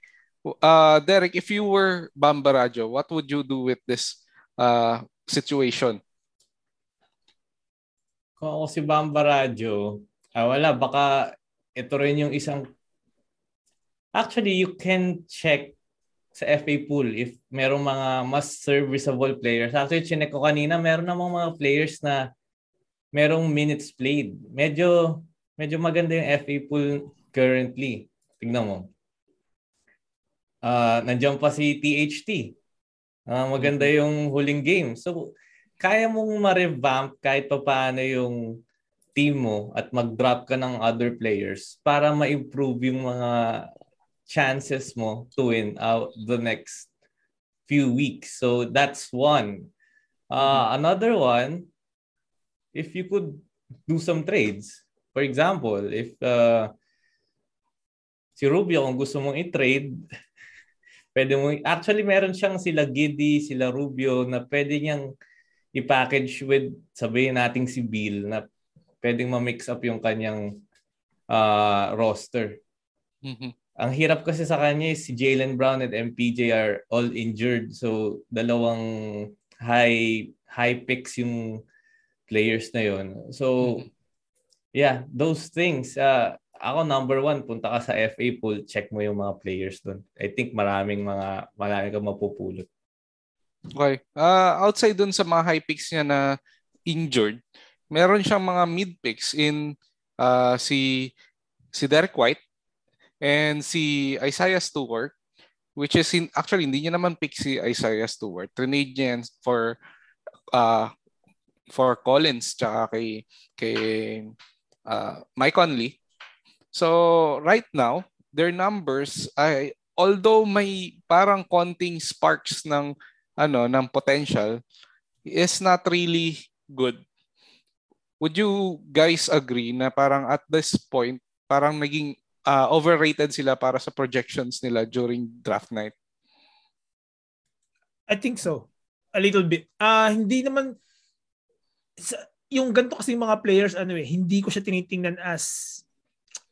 Uh, Derek, if you were Bamba Radyo, what would you do with this uh, situation? Kung ako si Bamba Radio, ah, wala, baka ito rin yung isang... Actually, you can check sa FA pool if merong mga mas serviceable players. Actually, chinek ko kanina, meron namang mga players na merong minutes played. Medyo medyo maganda yung FA pool currently. Tignan mo. Ah, nandiyan pa si THT. Ah, maganda yung huling game. So, kaya mong ma-revamp kahit pa paano yung team mo at mag-drop ka ng other players para ma-improve yung mga chances mo to win out the next few weeks. So that's one. Uh, Another one, if you could do some trades, For example, if uh, si Rubio kung gusto mong i-trade, pwede mo actually meron siyang sila Giddy, sila Rubio na pwede niyang i-package with sabihin nating si Bill na pwedeng ma-mix up yung kanyang uh, roster. Mhm. Ang hirap kasi sa kanya is si Jalen Brown and MPJ are all injured. So, dalawang high high picks yung players na yon. So, yeah, those things. Uh, ako number one, punta ka sa FA pool, check mo yung mga players doon. I think maraming mga maraming kang mapupulot. Okay. Uh, outside dun sa mga high picks niya na injured, meron siyang mga mid picks in uh, si si Derek White and si Isaiah Stewart which is in actually hindi niya naman pick si Isaiah Stewart. Trinade niya for uh, for Collins tsaka kay kay uh, Mike Conley. So right now, their numbers ay although may parang konting sparks ng ano ng potential is not really good. Would you guys agree na parang at this point parang naging uh, overrated sila para sa projections nila during draft night? I think so. A little bit. Ah, hindi naman sa, yung ganito kasi mga players ano eh, hindi ko siya tinitingnan as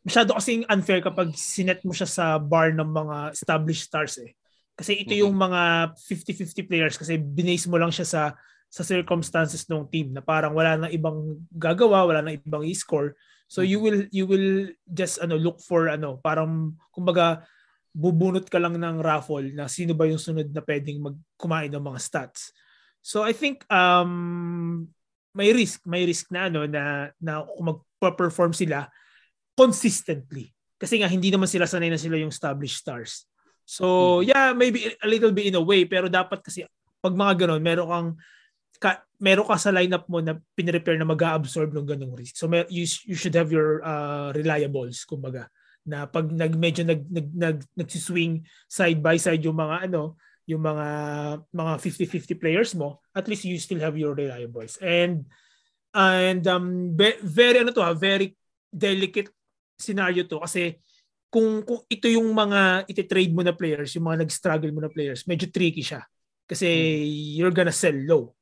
masyado kasing unfair kapag sinet mo siya sa bar ng mga established stars eh. Kasi ito yung mga 50-50 players kasi binase mo lang siya sa sa circumstances ng team na parang wala nang ibang gagawa, wala nang ibang i-score. So you will you will just ano look for ano parang kumbaga bubunot ka lang ng raffle na sino ba yung sunod na pwedeng magkumain ng mga stats. So I think um may risk, may risk na ano na na kung magpa-perform sila consistently. Kasi nga hindi naman sila sanay na sila yung established stars. So yeah, maybe a little bit in a way pero dapat kasi pag mga ganun, meron kang ka, meron ka sa lineup mo na pinrepair na mag-absorb ng ganung risk. So may, you, you should have your uh, reliables kumbaga na pag nag medyo nag nag, nag nagsiswing side by side yung mga ano yung mga mga 50-50 players mo at least you still have your reliables and and um be, very ano to ha, very delicate scenario to. Kasi kung kung ito yung mga ite-trade mo na players yung mga nag-struggle mo na players medyo tricky siya. Kasi you're gonna sell low.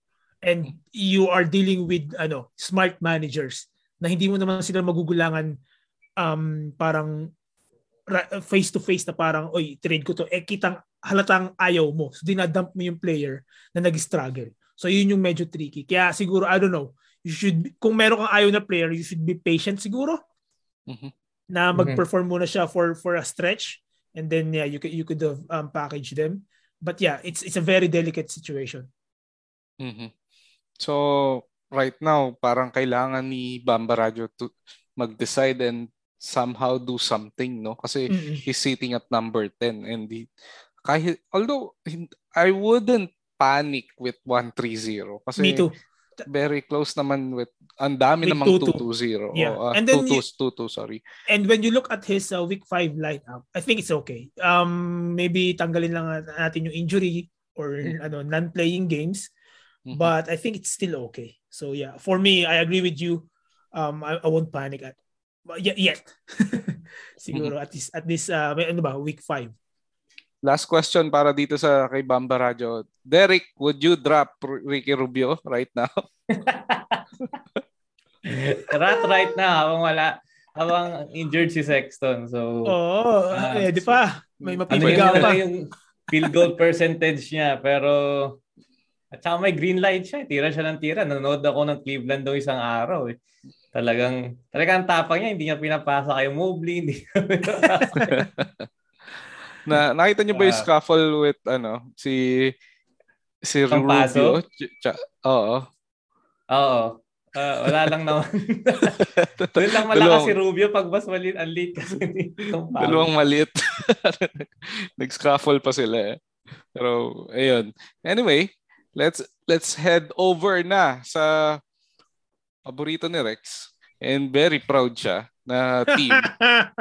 And you are dealing with ano smart managers na hindi mo naman sila magugulangan um, parang face to face na parang oy trade ko to. Eh kitang halatang ayaw mo. So dinadump mo yung player na nag-struggle. So yun yung medyo tricky. Kaya siguro I don't know. You should kung meron kang ayaw na player you should be patient siguro. Mhm. Na mag-perform muna siya for for a stretch and then yeah you could you could have um, package them. But yeah it's it's a very delicate situation. Mhm. So right now parang kailangan ni Bamba Radio to mag-decide and somehow do something no? Kasi Mm-mm. he's sitting at number 10 and he, kahit although I wouldn't panic with 130 kasi me too very close naman with ang dami namang 2-2. 220 Yeah. oh, uh, And then 2-2 you- 2-2 sorry And when you look at his uh, week 5 lineup, I think it's okay. Um maybe tanggalin lang natin yung injury or Mm. ano non-playing games, Mhm. but I think it's still okay. So yeah, for me, I agree with you. Um I, I won't panic at but yet. yet. [LAUGHS] Siguro Mm-hmm. at this at this uh may- ano ba, week 5. Last question para dito sa kay Bamba Radio Derek would you drop Ricky Rubio right now [LAUGHS] Rat right now habang wala habang injured si Sexton. So Oo, Ah, eh, di pa. May ano mapipigaw na pa. lang yung field goal percentage niya pero at saka may green light siya. eh. Tira siya ng tira. Nanonood ako ng Cleveland daw isang araw. Eh. Talagang, talagang tapang niya. Hindi niya pinapasa kay Mobley. Hindi niya [LAUGHS] pinapasa. [LAUGHS] na nakita niyo ba yung Ah. scuffle with ano si si? Rubio Ch- oo Oo. Ah, wala lang naman. [LAUGHS] Doon lang malakas Dalawang- si Rubio pag mas maliit ang lead kasi nitong foul. Dalawang maliit. [LAUGHS] Nag-scuffle pa sila eh. Pero ayun. Anyway, let's let's head over na sa paborito ni Rex and very proud siya na team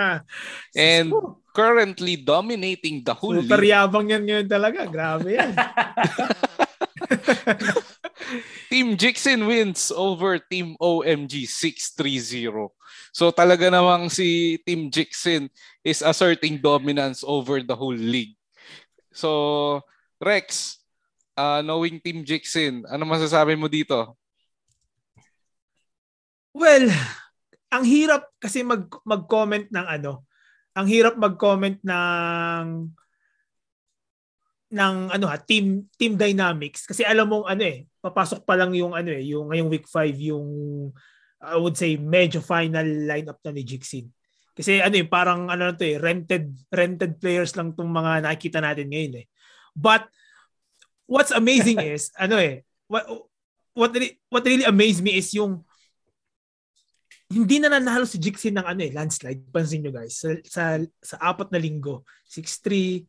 [LAUGHS] and currently dominating the whole Super league. yabang yan ngayon talaga. Grabe yan. [LAUGHS] [LAUGHS] Team Jixin wins over Team OMG 6-3-0. So talaga namang si Team Jixin is asserting dominance over the whole league. So Rex, uh, knowing Team Jixin, ano masasabi mo dito? Well, ang hirap kasi mag mag-comment ng ano, ang hirap mag-comment ng ng ano ha, team team dynamics kasi alam mong ano eh, papasok pa lang yung ano eh, yung ngayong week 5 yung I would say medyo final lineup na ni Jixin. Kasi ano eh, parang ano na to eh, rented rented players lang tong mga nakikita natin ngayon eh. But what's amazing [LAUGHS] is ano eh, what what really, what really amazed me is yung hindi na nanalo si Jixin ng ano eh, landslide. Pansin nyo guys, sa, sa, sa apat na linggo. 6-3,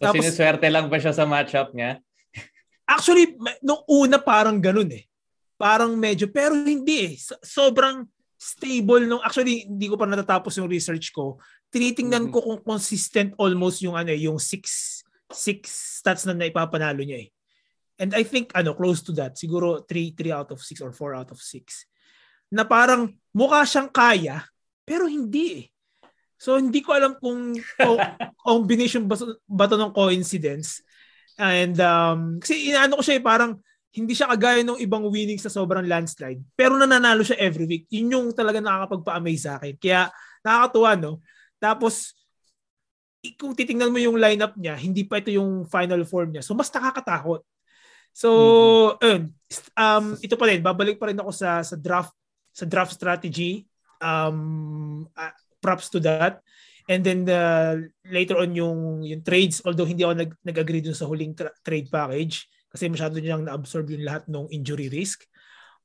So, Tapos, sinuswerte lang ba siya sa matchup niya? Actually, nung una parang ganun eh. Parang medyo, pero hindi eh. Sobrang stable nung, actually, hindi ko pa natatapos yung research ko. Tinitingnan mm-hmm. ko kung consistent almost yung ano eh, yung six, six stats na naipapanalo niya eh. And I think, ano, close to that. Siguro 3, 3 out of 6 or 4 out of 6. Na parang mukha siyang kaya, pero hindi eh. So hindi ko alam kung [LAUGHS] combination ba, ba to ng coincidence. And um, kasi inaano ko siya eh, parang hindi siya kagaya ng ibang winnings sa sobrang landslide. Pero nananalo siya every week. Yun yung talaga nakakapagpa-amaze sa akin. Kaya nakakatuwa, no? Tapos, kung titingnan mo yung lineup niya, hindi pa ito yung final form niya. So, mas nakakatakot. So, mm-hmm. um, ito pa rin, babalik pa rin ako sa, sa draft sa draft strategy. Um, uh, props to that. And then uh, later on yung yung trades although hindi ako nag nag-agree dun sa huling tra- trade package kasi masyado niyang na-absorb yung lahat ng injury risk.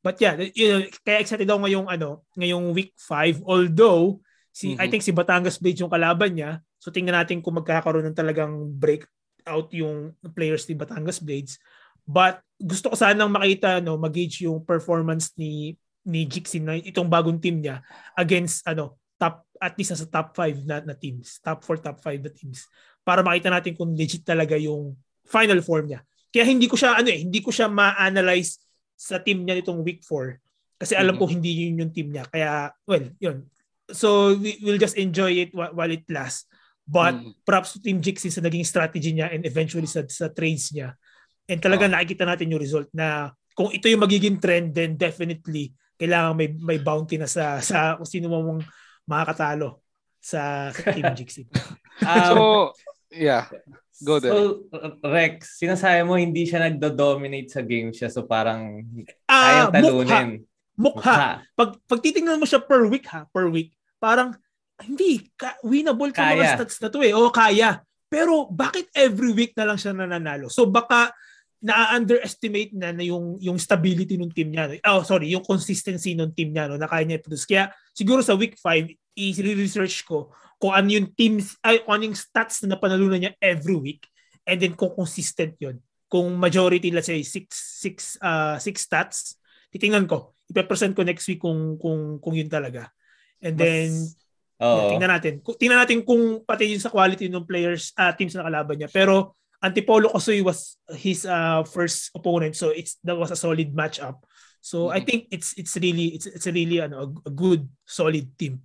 But yeah, you know, kaya excited ako ngayong ano, ngayong week 5 although si mm-hmm. I think si Batangas Blades yung kalaban niya. So tingnan natin kung magkakaroon ng talagang break out yung players ni Batangas Blades. But gusto ko sanang makita no, mag-gauge yung performance ni ni Jixin na itong bagong team niya against ano top at least sa top 5 na, na teams, top 4, top 5 na teams para makita natin kung legit talaga yung final form niya. Kaya hindi ko siya ano eh, hindi ko siya ma-analyze sa team niya nitong week 4 kasi alam mm-hmm. ko hindi yun yung team niya. Kaya well, yun. So we, we'll just enjoy it while it lasts. But mm-hmm. props to Team Jixi sa naging strategy niya and eventually sa, sa trades niya. And talaga oh. nakikita natin yung result na kung ito yung magiging trend then definitely kailangan may may bounty na sa sa kung sino mong makakatalo sa, sa Team [LAUGHS] Jixi. um, so, yeah. Go there. So, Rex, sinasabi mo hindi siya nagdo-dominate sa game siya so parang uh, kayang talunin. Mukha. mukha. Pag, pag titingnan mo siya per week ha, per week, parang hindi, ka, winnable ka kaya. mga stats na to eh. O kaya. Pero bakit every week na lang siya nananalo? So baka na-underestimate na, na yung yung stability ng team niya. Oh, sorry, yung consistency ng team niya no, na kaya niya produce. Kaya siguro sa week 5, i-research ko kung ano yung teams ay kung ano yung stats na napanalunan niya every week and then kung consistent yon kung majority let's say 6 6 uh, six stats titingnan ko. Ipe-present ko next week kung kung kung yun talaga. And then Mas, tingnan natin. Tingnan natin kung pati yun sa quality ng players uh, teams na kalaban niya. Pero Antipolo Kosoy was his uh, first opponent so it's that was a solid matchup. So mm-hmm. I think it's it's really it's it's a really ano, a, good solid team.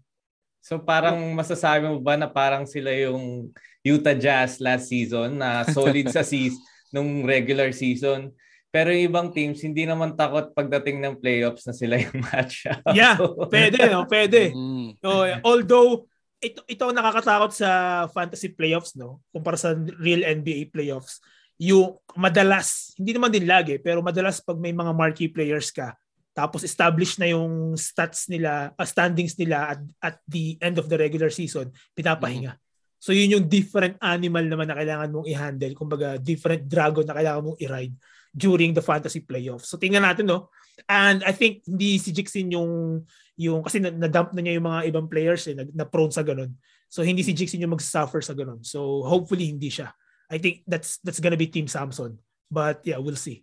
So parang masasabi mo ba na parang sila yung Utah Jazz last season na solid sa [LAUGHS] season nung regular season pero yung ibang teams hindi naman takot pagdating ng playoffs na sila yung [LAUGHS] matchup. Yeah, pwede no, pwede. Mm. So, although ito ito ang nakakatakot sa fantasy playoffs no? Kumpara sa real NBA playoffs. Yung madalas hindi naman din lagi pero madalas pag may mga marquee players ka tapos established na yung stats nila uh, standings nila at at the end of the regular season pinapahinga. Mm-hmm. so yun yung different animal naman na kailangan mong i-handle. Kumbaga different dragon na kailangan mong i-ride during the fantasy playoffs. So tingnan natin no and I think hindi si Jixin yung yung kasi na-dump na niya yung mga ibang players eh, na, na prone sa ganun. So hindi si Jixin yung mag-suffer sa ganun. So hopefully hindi siya. I think that's that's gonna be Team Samson. But yeah, we'll see.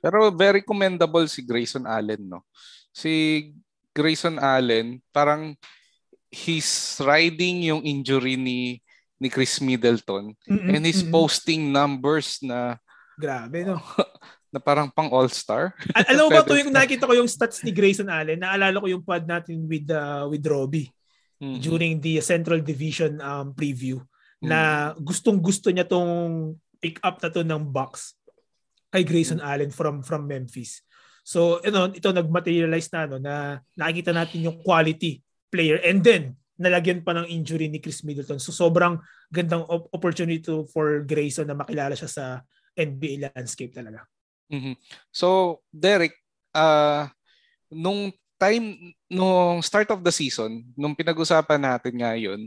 Pero very commendable si Grayson Allen, no? Si Grayson Allen, parang he's riding yung injury ni ni Chris Middleton mm-hmm, and he's posting numbers na grabe no [LAUGHS] na parang pang all-star. Al- alam mo ba tuwing nakita ko yung stats ni Grayson Allen, naalala ko yung pod natin with uh, with Robbie mm-hmm. during the Central Division um, preview mm-hmm. na gustong-gusto niya tong pick up na to ng box kay Grayson mm-hmm. Allen from from Memphis. So, you know, ito nag-materialize na no na nakikita natin yung quality player and then nalagyan pa ng injury ni Chris Middleton. So sobrang gandang opportunity to, for Grayson na makilala siya sa NBA landscape talaga. Mm-hmm. So, Derek, uh, nung time, nung start of the season, nung pinag-usapan natin ngayon,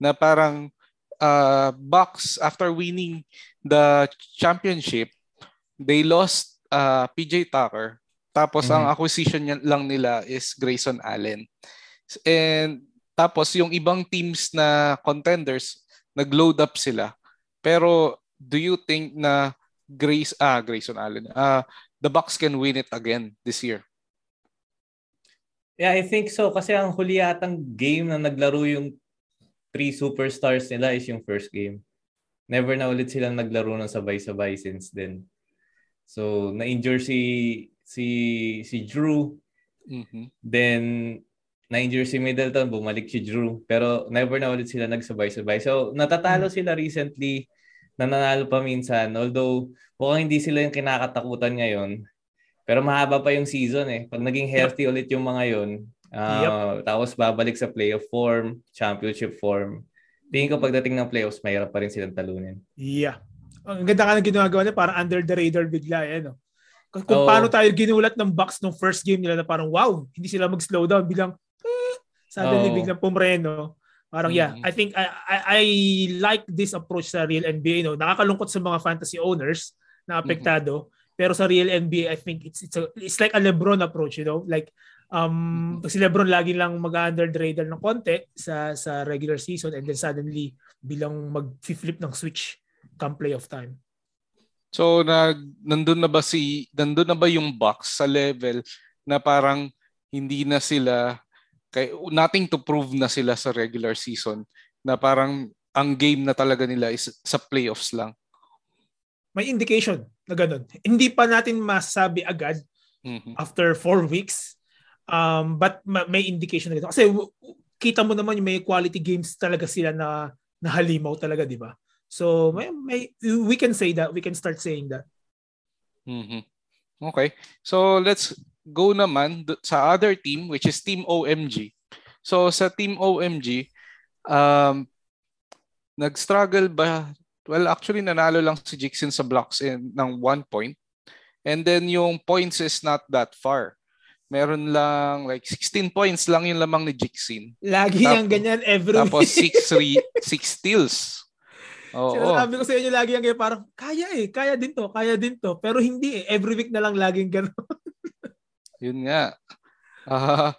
na parang uh, Bucks, after winning the championship, they lost uh, PJ Tucker. Tapos mm-hmm. ang acquisition lang nila is Grayson Allen. And tapos yung ibang teams na contenders, nag-load up sila. Pero do you think na Grace ah Grayson Allen. Uh, the Bucks can win it again this year. Yeah, I think so kasi ang huli yatang game na naglaro yung three superstars nila is yung first game. Never na ulit silang naglaro ng sabay-sabay since then. So, na-injure si si si Drew. Mm-hmm. Then na-injure si Middleton, bumalik si Drew. Pero never na ulit sila nagsabay-sabay. So, natatalo mm-hmm. sila recently nananalo pa minsan. Although, mukhang hindi sila yung kinakatakutan ngayon. Pero mahaba pa yung season eh. Pag naging healthy ulit yung mga yon, uh, yep. tapos babalik sa playoff form, championship form, tingin ko pagdating ng playoffs, mahirap pa rin silang talunin. Yeah. Ang ganda ka ng ginagawa niya, parang under the radar bigla. Eh, no? Kung oh. paano tayo ginulat ng Bucks nung first game nila na parang wow, hindi sila mag-slow down. Bilang, eh, suddenly oh. biglang pumreno. Parang yeah, mm-hmm. I think I, I, I like this approach sa real NBA no. Nakakalungkot sa mga fantasy owners na apektado, mm-hmm. pero sa real NBA I think it's it's a, it's like a LeBron approach, you know, like um mm-hmm. si LeBron lagi lang mag-under the radar ng konti sa sa regular season and then suddenly bilang mag-flip ng switch come playoff time. So nag nandun na ba si nandun na ba yung Bucks sa level na parang hindi na sila kay nothing to prove na sila sa regular season na parang ang game na talaga nila is sa playoffs lang. May indication na ganun. Hindi pa natin masabi agad mm-hmm. after four weeks. Um, but may indication na ganun. Kasi kita mo naman yung may quality games talaga sila na nahalimaw talaga, di ba? So may, may we can say that, we can start saying that. Mm-hmm. Okay. So let's go naman sa other team which is Team OMG. So sa Team OMG, um, nag-struggle ba? Well, actually nanalo lang si Jixin sa blocks in, ng one point. And then yung points is not that far. Meron lang like 16 points lang yung lamang ni Jixin. Lagi yung ganyan every Tapos 6 re- 6 steals. Oo. Sinasabi ko sa inyo lagi yung parang kaya eh, kaya din to, kaya din to. Pero hindi eh, every week na lang laging gano'n. [LAUGHS] Yun nga. Uh,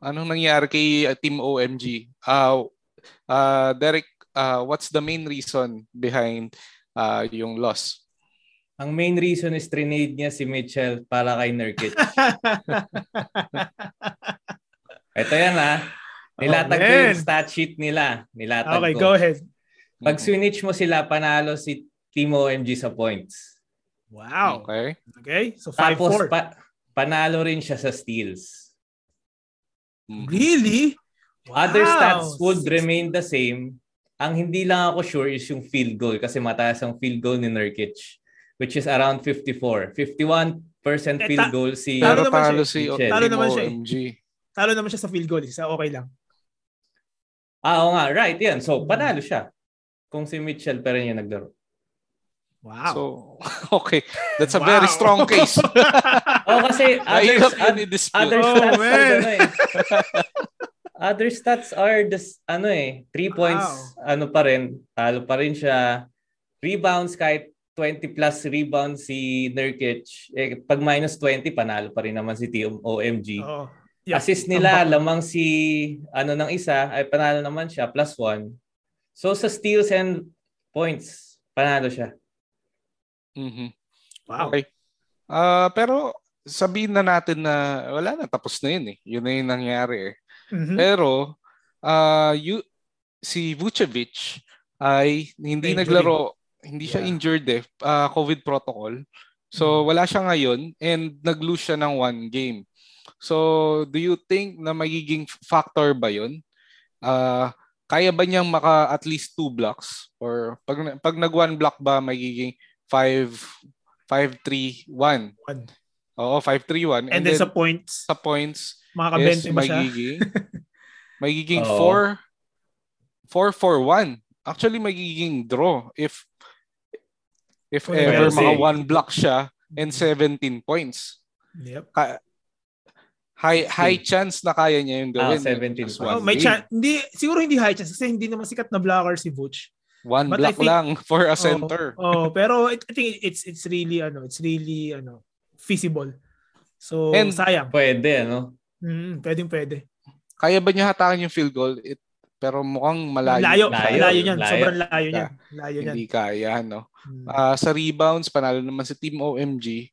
anong nangyari kay uh, Team OMG? Uh, uh, Derek, uh, what's the main reason behind uh, yung loss? Ang main reason is trinade niya si Mitchell para kay Nurkic. [LAUGHS] Ito yan ha. Nilatag oh, ko yung stat sheet nila. Nilatag okay, ko. go ahead. Pag switch mo sila, panalo si Team OMG sa points. Wow. Okay. Okay. So 5-4. Tapos, pa- panalo rin siya sa steals. Hmm. Really? Wow. Other stats would remain the same. Ang hindi lang ako sure is yung field goal kasi mataas ang field goal ni Nurkic which is around 54. 51% eh, field goal si Pero talo si Talo naman siya. OMG. Talo naman siya sa field goal. Isa okay lang. Ah, oo nga. Right. Yan. So, panalo siya. Kung si Mitchell pa rin yung naglaro. Wow. So, [LAUGHS] okay. That's a wow. very strong case. [LAUGHS] oh, kasi [LAUGHS] other, other oh, stats man. ano eh. other stats are this ano eh, 3 points wow. ano pa rin, talo pa rin siya. Rebounds kahit 20 plus rebounds si Nurkic. Eh, pag minus 20, panalo pa rin naman si Team OMG. Oh, yeah. Assist nila, lamang si ano ng isa, ay panalo naman siya, plus 1. So sa steals and points, panalo siya. Mm-hmm. Wow. Okay. Uh, pero sabihin na natin na wala na, tapos na yun eh. Yun na yung nangyari eh. Mm-hmm. Pero uh, you, si Vucevic ay hindi Injury. naglaro, hindi siya yeah. injured eh. Uh, COVID protocol. So wala siya ngayon and nag-lose siya ng one game. So do you think na magiging factor ba 'yon? Uh, kaya ba niyang maka at least two blocks or pag pag nag one block ba magiging 5 5 3 1. Oo, 5 3 1. And, and then, then sa points. Sa points. Makakabente yes, ba siya? Magiging [LAUGHS] magiging 4 4 4 1. Actually magiging draw if if well, ever mga one block siya and 17 points. Yep. Ka- high high chance na kaya niya yung gawin. Ah, 17 oh, may chance. Hindi siguro hindi high chance kasi hindi naman sikat na blocker si Butch. One But block think, lang [LAUGHS] for a center. Oh, oh pero I think it's it's really ano, it's really ano, feasible. So And sayang. Pwede ano. Mm, pwedeng pwede. Kaya ba niya hatakan yung field goal? It, pero mukhang malayo. Layo, layo, layo niyan. Layo. Sobrang layo niyan. Layo niyan. Hindi kaya, no? Hmm. Uh, sa rebounds, panalo naman si Team OMG.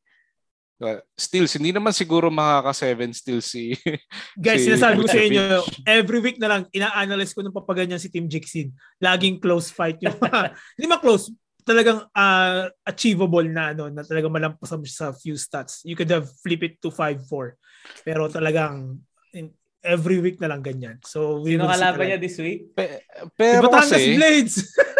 Uh, steals, hindi naman siguro makaka-7 steals si [LAUGHS] Guys, si sinasabi ko sa inyo, every week na lang, ina-analyze ko ng papaganyan si Team Jixin. Laging close fight yung [LAUGHS] Hindi ma close, talagang uh, achievable na ano na talagang malampasan mo sa few stats. You could have flip it to 5-4. Pero talagang in, every week na lang ganyan. So we Sino kalaban niya this week? Pe- pero Batangas kasi Blades.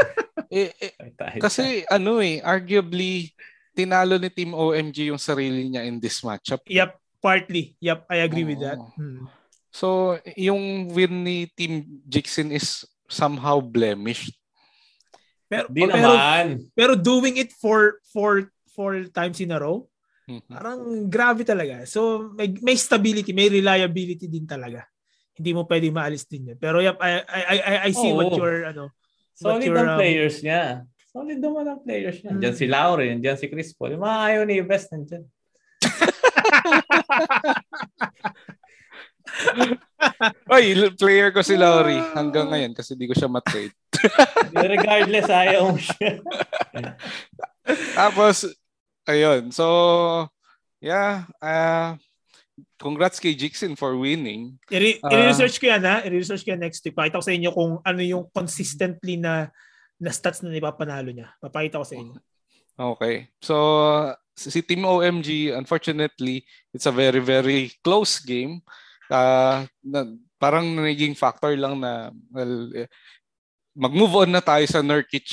[LAUGHS] eh, eh, kasi ano eh, arguably tinalo ni Team OMG yung sarili niya in this matchup. Yep, partly. Yep, I agree oh. with that. Hmm. So, yung win ni Team Jixin is somehow blemished. Pero, Di pero, naman. Pero doing it for for four times in a row, mm-hmm. parang grabe talaga. So, may, may stability, may reliability din talaga. Hindi mo pwede maalis din yun. Pero yep, I, I, I, I see oh. what your, ano, Solid ang um, players niya. Solid naman ang players niya. Diyan si Lauren, diyan si Chris Paul. Yung mga ayaw ni West nandiyan. [LAUGHS] Oy, player ko si Lowry hanggang ngayon kasi di ko siya matrade. [LAUGHS] Regardless, ayaw mo siya. [LAUGHS] Tapos, ayun. So, yeah. Uh, congrats kay Jixin for winning. Uh, I-research ko yan ha. I-research ko yan next week. Pakita ko sa inyo kung ano yung consistently na na stats na ipapanalo niya. Papakita ko sa inyo. Okay. So, si Team OMG, unfortunately, it's a very, very close game. Uh, na, parang naging factor lang na, well, eh, mag-move on na tayo sa Nurkic,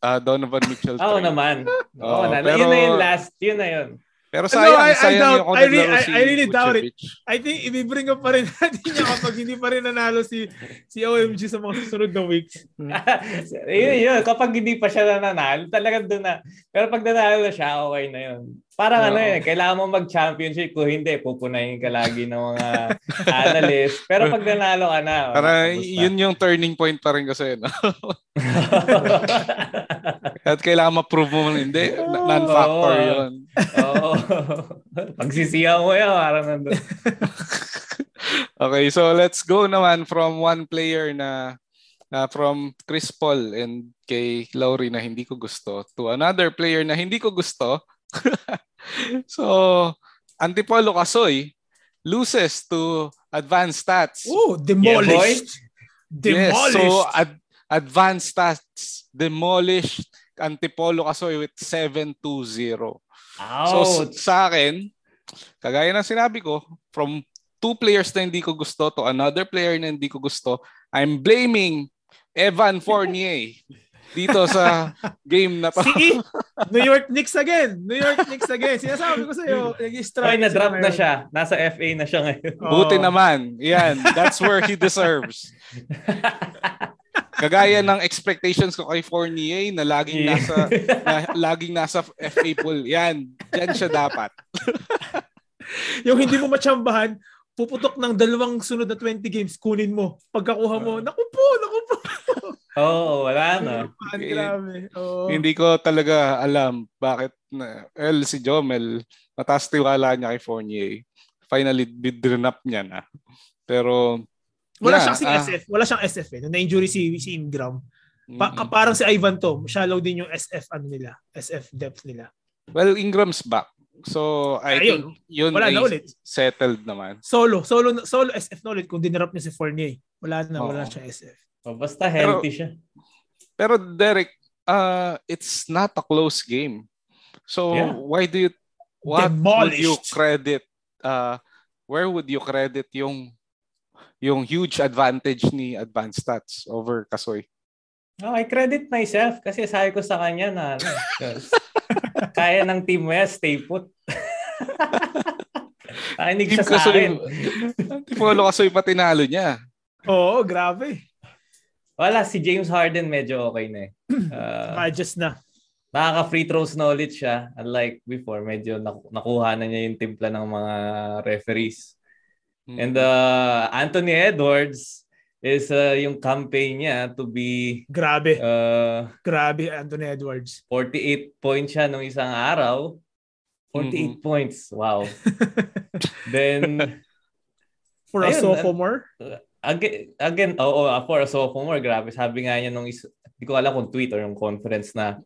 uh, Donovan Mitchell. [LAUGHS] [LAUGHS] Oo oh, naman. Oo, oh, na, pero, yun na yung last. Yun na yun. Pero sayang, no, I, sayang I doubt, yung I, really, I, I really doubt it. I think ibibring up pa rin [LAUGHS] natin niya kapag hindi pa rin nanalo si si OMG sa mga susunod na weeks. [LAUGHS] yun, yun. Kapag hindi pa siya nanalo, talagang doon na. Pero pag nanalo na siya, okay na yun. Parang no. ano eh, kailangan mo mag-championship. Kung hindi, pupunahin ka lagi ng mga analyst. Pero pag nanalo ka na. Para yun yung turning point pa rin kasi. No? [LAUGHS] At kailangan ma-prove mo hindi. Non-factor oh, yun. Oo. Oh. Pagsisiya mo yan, parang nandun. [LAUGHS] okay, so let's go naman from one player na uh, from Chris Paul and kay Lowry na hindi ko gusto to another player na hindi ko gusto [LAUGHS] so, Antipolo Kasoy loses to Advanced Stats. Oh, demolished. Yeah, demolished. Yes, so ad- Advanced Stats demolished Antipolo Kasoy with 7-2-0. So sa akin, kagaya ng sinabi ko, from two players na hindi ko gusto to another player na hindi ko gusto, I'm blaming Evan Fournier [LAUGHS] dito sa game na to. [LAUGHS] See? New York Knicks again. New York Knicks again. Sinasabi ko sa iyo, nag-strike. Ay, na-drop na siya. Nasa FA na siya ngayon. Oh. Buti naman. Yan. That's where he deserves. [LAUGHS] Kagaya ng expectations ko kay Fournier na laging nasa na, laging nasa FA pool. Yan, diyan siya dapat. [LAUGHS] yung hindi mo matsambahan, puputok ng dalawang sunod na 20 games, kunin mo. Pagkakuha mo, naku po, naku po. Oo, oh, wala [LAUGHS] na. Grabe. Oh. Hindi ko talaga alam bakit na well, si Jomel mataas tiwala niya kay Fournier. Finally, bidrinap niya na. Pero wala yeah, siyang uh, SF. Wala siyang SF eh. Na-injury si, si Ingram. Pa, mm-hmm. Parang si Ivan to. Shallow din yung SF ano nila. SF depth nila. Well, Ingram's back. So, I Ayun. think yun wala na ulit. settled naman. Solo. Solo solo SF na ulit kung dinarap niya si Fournier. Wala na. Oh. Wala siya SF. Oh, basta healthy pero, siya. Pero Derek, uh, it's not a close game. So yeah. why do you what would you Demolished. credit uh where would you credit yung yung huge advantage ni Advanced Stats over Kasoy? Oh, I credit myself kasi sabi ko sa kanya na ano, [LAUGHS] kaya ng team mo yan, stay put. [LAUGHS] Nakinig Team siya sa Kasoy, akin. Tipolo Kasoy pa tinalo niya. Oo, grabe. Wala, si James Harden medyo okay na eh. Uh, [CLEARS THROAT] Adjust na. nakaka-free throws na ulit siya. Unlike before, medyo naku- nakuha na niya yung timpla ng mga referees. Hmm. And uh, Anthony Edwards is uh, yung campaign niya to be Grabe. uh, Grabe, Anthony Edwards. 48 points siya nung isang araw. 48 points. Wow. [LAUGHS] Then, For a Ayun, sophomore. Again, again oo, oh, for a sophomore, grabe. Sabi nga niya nung is, hindi ko alam kung tweet or yung conference na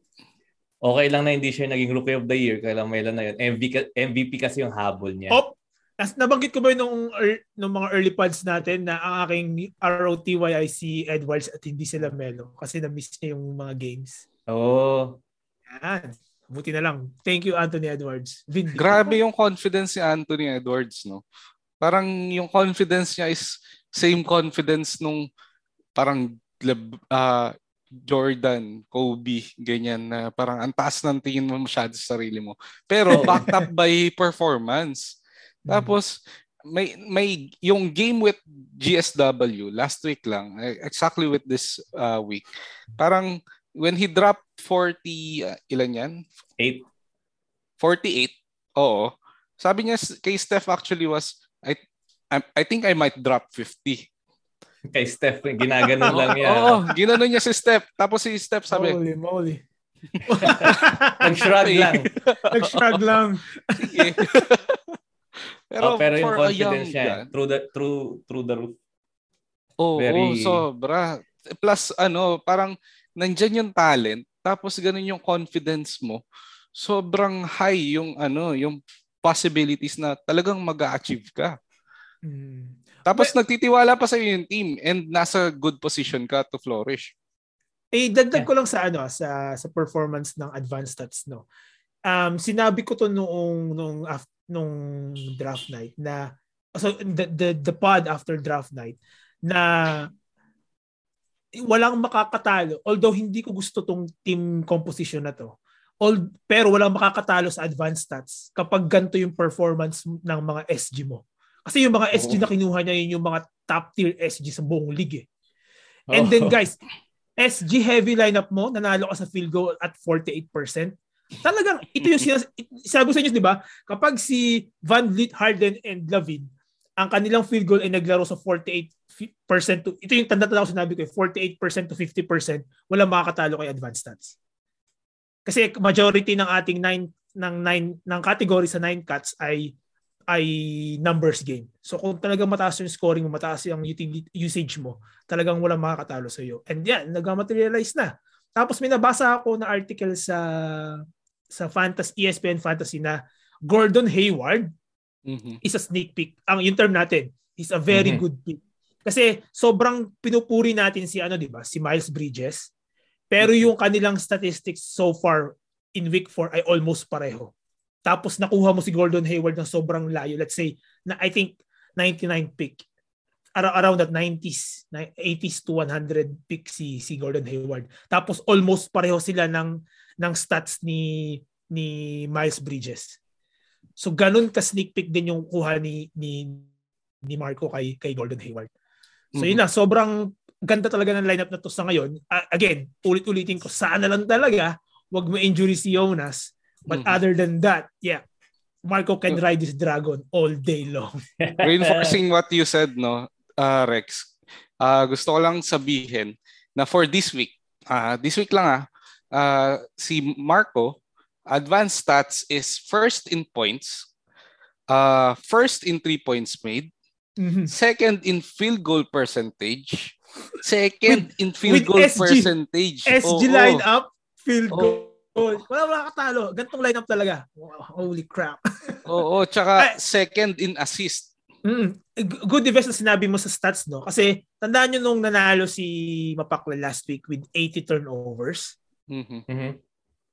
okay lang na hindi siya naging rookie of the year kailan may lang na yun. MVP, MVP kasi yung habol niya. Op! Nas, nabanggit ko ba yun nung, ear- nung mga early pods natin na ang aking ROTY si Edwards at hindi sila Melo kasi na-miss niya yung mga games. Oo. Yan. Buti na lang. Thank you, Anthony Edwards. Vindy. Grabe yung confidence ni Anthony Edwards, no? Parang yung confidence niya is same confidence nung parang ah, Jordan, Kobe, ganyan na parang ang taas ng tingin mo masyado sa sarili mo. Pero [LAUGHS] backed up by performance. Tapos may may yung game with GSW last week lang, eh, exactly with this uh, week. Parang when he dropped 40 uh, ilan yan? Eight. 48. Oo. Sabi niya kay Steph actually was I I, I think I might drop 50. Kay Steph, ginaganon lang [LAUGHS] niya. Oo, ginanon niya si Steph. Tapos si Steph sabi, Holy moly. [LAUGHS] Nag-shrug lang. [LAUGHS] Nag-shrug lang. sige. Pero, oh, pero yung a young confidence niya, through the, through, through the roof. Oo, Very- oo, sobra. Plus, ano, parang nandyan yung talent, tapos ganun yung confidence mo. Sobrang high yung, ano, yung possibilities na talagang mag-achieve ka. Hmm. Tapos nagtitiwala pa sa yung team and nasa good position ka to flourish. Eh dagdag ko lang sa ano sa sa performance ng advanced stats no. Um sinabi ko to noong nung af, nung draft night na so the, the the pod after draft night na walang makakatalo although hindi ko gusto tong team composition na to. All, pero walang makakatalo sa advanced stats kapag ganito yung performance ng mga SG mo. Kasi yung mga SG Oo. na kinuha niya yun yung mga top tier SG sa buong league eh. And then Oo. guys, SG heavy lineup mo, nanalo ka sa field goal at 48%. Talagang ito yung sinas- sabi ko sa inyo, 'di ba? Kapag si Van Vliet, Harden and Lavin, ang kanilang field goal ay naglaro sa 48% to ito yung tanda tanda ko sinabi ko, eh, 48% to 50%, walang makakatalo kay advanced stats. Kasi majority ng ating 9 ng 9 ng category sa 9 cuts ay ay numbers game. So kung talagang mataas yung scoring mo, mataas yung usage mo, talagang walang makakatalo sa iyo. And yan, nagmaterialize na. Tapos may nabasa ako na article sa sa Fantasy ESPN Fantasy na Gordon Hayward Mhm. is a sneak peek. Ang yung term natin, is a very Mhm. good pick. Kasi sobrang pinupuri natin si ano, 'di ba? Si Miles Bridges. Pero yung kanilang statistics so far in week 4 ay almost pareho. Tapos nakuha mo si Gordon Hayward ng sobrang layo. Let's say na I think 99 pick. Ar- around that 90s, na- 80s to 100 pick si si Gordon Hayward. Tapos almost pareho sila ng ng stats ni ni Miles Bridges. So ganun ka sneak peek din yung kuha ni ni ni Marco kay kay Gordon Hayward. So yun na, sobrang ganda talaga ng lineup na to sa ngayon. A- again, ulit-ulitin ko, sana lang talaga wag mo injury si Jonas. But Mhm. other than that, yeah, Marco can ride this dragon all day long. [LAUGHS] Reinforcing what you said, no, uh, Rex, uh, gusto ko lang sabihin na for this week, uh, this week lang ah, uh, si Marco, advanced stats is first in points, uh, first in three points made, Mhm. second in field goal percentage, second in field with goal SG. percentage. SG Oo. lineup, field Oo. goal. Wala wala katalo. Gantong lineup talaga. Wow, holy crap. [LAUGHS] Oo, tsaka second in assist. Mm. Good defense na sinabi mo sa stats, no? Kasi tandaan nyo nung nanalo si Mapakla last week with 80 turnovers. Mhm. Mhm.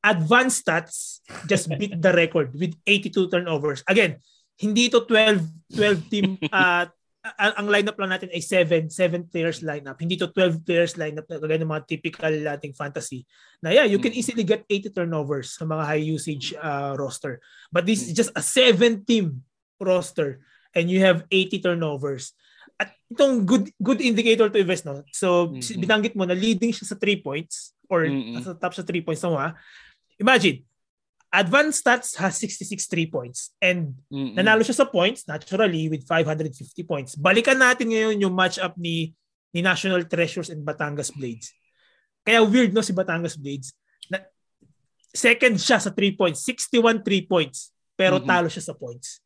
advanced stats just [LAUGHS] beat the record with 82 turnovers. Again, hindi ito 12 12 team uh, [LAUGHS] ang, lineup lang natin ay 7 7 players lineup. Hindi to 12 players lineup na kagaya ng mga typical nating fantasy. Na yeah, you can hmm. easily get 80 turnovers sa mga high usage uh, roster. But this is just a 7 team roster and you have 80 turnovers. At itong good good indicator to invest no. So mm-hmm. binanggit mo na leading siya sa 3 points or mm-hmm. sa top sa 3 points ha. Imagine, advanced stats has 66 3 points and Mm-mm. nanalo siya sa points naturally with 550 points. Balikan natin ngayon yung matchup ni ni National Treasures and Batangas Blades. Kaya weird no si Batangas Blades. Na, second siya sa 3 points, 61 3 points, pero mm-hmm. talo siya sa points.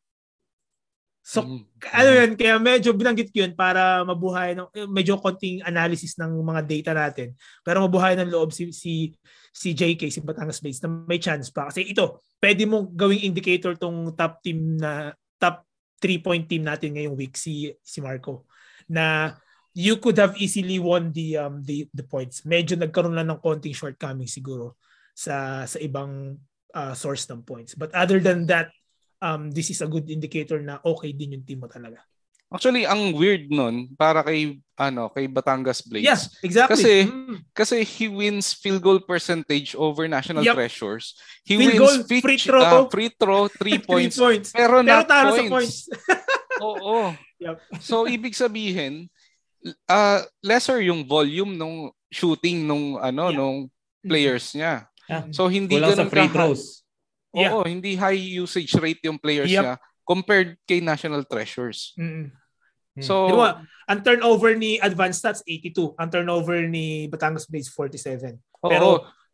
So, mm-hmm. ano yan, kaya medyo binanggit ko yun para mabuhay, ng, medyo konting analysis ng mga data natin. Pero mabuhay ng loob si, si, si JK, si Batangas Base, na may chance pa. Kasi ito, pwede mo gawing indicator tong top team na, top 3-point team natin ngayong week, si, si Marco, na you could have easily won the um the the points. Medyo nagkaroon lang ng konting shortcoming siguro sa sa ibang uh, source ng points. But other than that, um, this is a good indicator na okay din yung team mo talaga. Actually, ang weird nun para kay ano, kay Batangas Blades. Yeah, exactly. Kasi mm. kasi he wins field goal percentage over National yep. Treasures. He field wins goal, free throw, uh, free throw, [LAUGHS] 3 points, points. Pero, pero not talo points. sa points. [LAUGHS] Oo. Yep. So ibig sabihin, uh, lesser yung volume nung shooting nung ano yeah. nung players niya. Yeah. So hindi Kulang sa free throws. Yeah. Oo, hindi high usage rate yung players yep. niya compared kay National Treasures. Mm-hmm. So, diba, ang turnover ni Advanced Stats 82, ang turnover ni Batangas Blades 47. Oo. Pero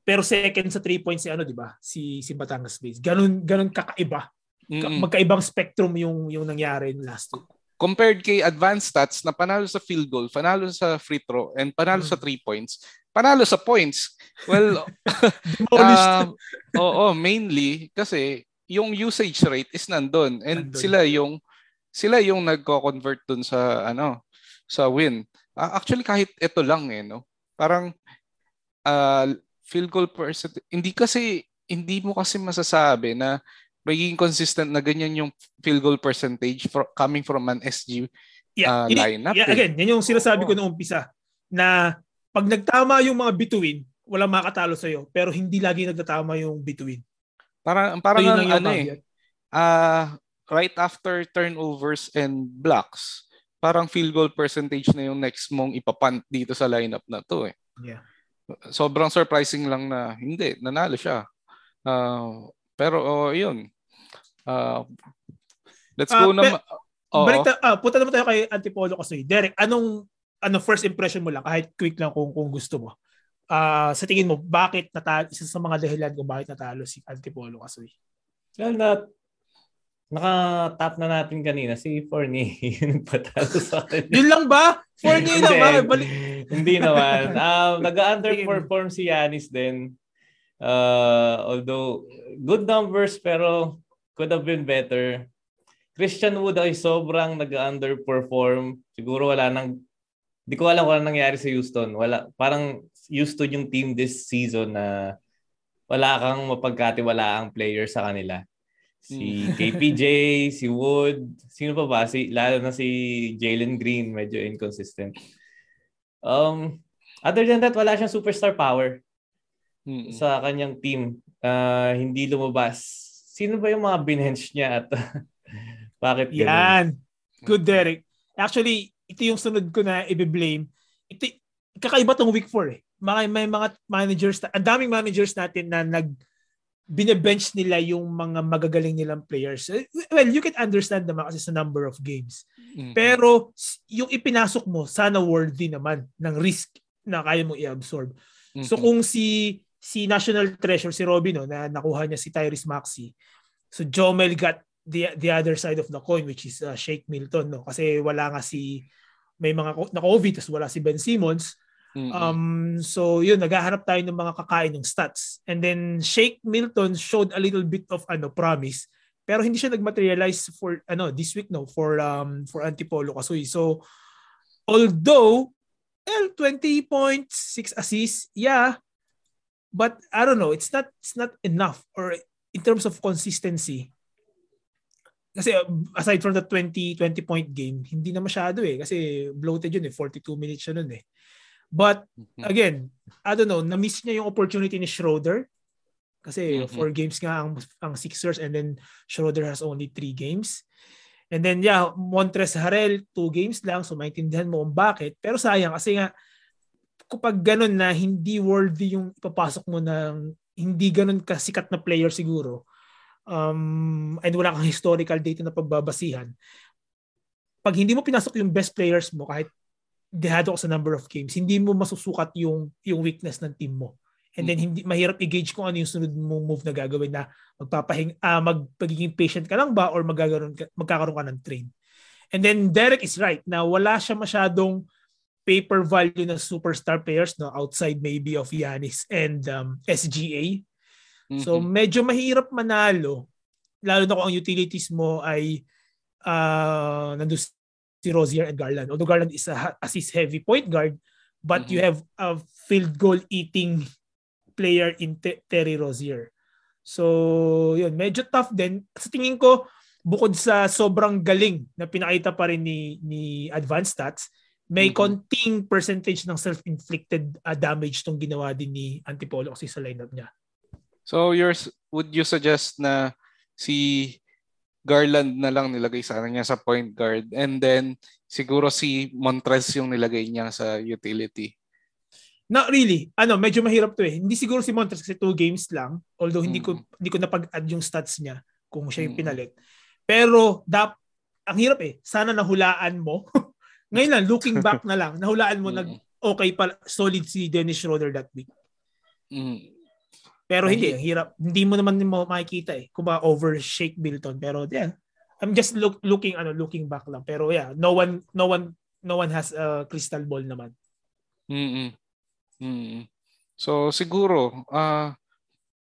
pero second sa 3 points si ano, 'di ba? Si si Batangas Blades. Ganun ganun kakaiba. Mm-hmm. Magkaibang spectrum yung yung nangyari last week. Compared kay Advanced Stats na panalo sa field goal, panalo sa free throw, and panalo mm-hmm. sa 3 points, panalo sa points. Well, [LAUGHS] uh, oo, mainly kasi yung usage rate is nandun and nandun. sila yung sila yung nagko-convert dun sa ano sa win. Uh, actually kahit ito lang eh no. Parang uh, field goal percent hindi kasi hindi mo kasi masasabi na magiging consistent na ganyan yung field goal percentage for, coming from an SG yeah, uh, lineup. Yeah, eh. again, yan yung sinasabi ko noong umpisa na pag nagtama yung mga bituin, wala makatalo sa iyo, pero hindi lagi nagtatama yung bituin. Para parang so, ang, ano eh. Uh, right after turnovers and blocks, parang field goal percentage na yung next mong ipapunt dito sa lineup na to eh. Yeah. Sobrang surprising lang na hindi, nanalo siya. Uh, pero oh, yun. Uh, let's uh, go na pe- oh. Balik ta, uh, punta naman tayo kay Antipolo kasi. Derek, anong ano first impression mo lang kahit quick lang kung kung gusto mo. Uh, sa tingin mo bakit natalo isa sa mga dahilan kung bakit natalo si Antipolo Kasoy? Well, na naka-tap na natin kanina si Forney [LAUGHS] yung patalo sa akin. Yun lang ba? Forney lang ba? Balik. Hindi naman. [LAUGHS] Um, nag-underperform si Yanis din. Uh, although good numbers pero could have been better. Christian Wood ay sobrang nag-underperform. Siguro wala nang Di ko alam kung ano nangyari sa Houston. Wala, parang Houston yung team this season na wala kang mapagkatiwalaang player sa kanila. Si hmm. [LAUGHS] KPJ, si Wood, sino pa ba? Si, lalo na si Jalen Green, medyo inconsistent. Um, other than that, wala siyang superstar power mm-hmm. sa kanyang team. Uh, hindi lumabas. Sino ba yung mga binhench niya at [LAUGHS] bakit ganun? Yan. Good, Derek. Actually, ito yung sunod ko na i-blame. Ito, kakaiba tong week 4 eh. May, may mga managers, ang daming managers natin na nag bine-bench nila yung mga magagaling nilang players. Eh, well, you can understand naman kasi sa number of games. Mm-hmm. Pero yung ipinasok mo, sana worthy naman ng risk na kaya mo i-absorb. Mm-hmm. So kung si si National Treasure, si Robin, no, na nakuha niya si Tyrese Maxey, so Jomel got the the other side of the coin which is uh, Shake Milton no kasi wala nga si may mga na COVID tapos wala si Ben Simmons. Mm-hmm. Um so yun naghahanap tayo ng mga kakain ng stats. And then Shake Milton showed a little bit of ano promise pero hindi siya nagmaterialize for ano this week no for um for Antipolo Kasoy. So although well, 20 points, 6 assists, yeah. But I don't know, it's not it's not enough or in terms of consistency. Kasi aside from the 20 20 point game, hindi na masyado eh kasi bloated yun eh, 42 minutes siya nun eh. But mm-hmm. again, I don't know, na-miss niya yung opportunity ni Schroeder kasi mm-hmm. four games nga ang, ang Sixers and then Schroeder has only three games. And then yeah, Montres Harrell, two games lang, so maintindihan mo kung bakit. Pero sayang kasi nga kapag ganun na hindi worthy yung ipapasok mo ng hindi ganun kasikat na player siguro um, and wala kang historical data na pagbabasihan, pag hindi mo pinasok yung best players mo kahit dehado ka sa number of games, hindi mo masusukat yung yung weakness ng team mo. And then hindi mahirap i-gauge kung ano yung sunod mong move na gagawin na magpapahing uh, magpagiging patient ka lang ba or magkakaroon ka, magkakaroon ka ng train. And then Derek is right na wala siya masyadong paper value na superstar players no outside maybe of Yanis and um, SGA. Mm-hmm. So medyo mahirap manalo lalo na kung ang utilities mo ay uh, nandun si Rozier and Garland. Although Garland is a assist heavy point guard but mm-hmm. you have a field goal eating player in Te- Terry Rozier. So, yun, medyo tough din. Sa tingin ko, bukod sa sobrang galing na pinakita pa rin ni, ni Advanced Stats, may mm-hmm. konting percentage ng self-inflicted uh, damage tong ginawa din ni Antipolo kasi sa lineup niya. So yours would you suggest na si Garland na lang nilagay sana niya sa point guard and then siguro si Montrez yung nilagay niya sa utility? Not really. Ano, medyo mahirap to eh. Hindi siguro si Montrez kasi two games lang. Although hindi ko mm-hmm. hindi ko napag-add yung stats niya kung siya yung pinalit. Pero dap ang hirap eh. Sana nahulaan mo [LAUGHS] Ngayon lang, looking back [LAUGHS] na lang, nahulaan mo mm. nag okay pa solid si Dennis Schroeder that week. Mm. Pero hindi, ang hirap. Hindi mo naman mo makikita eh kung ba overshake Milton. Pero yeah, I'm just look, looking ano looking back lang. Pero yeah, no one no one no one has a crystal ball naman. Mm. Mm. So siguro uh,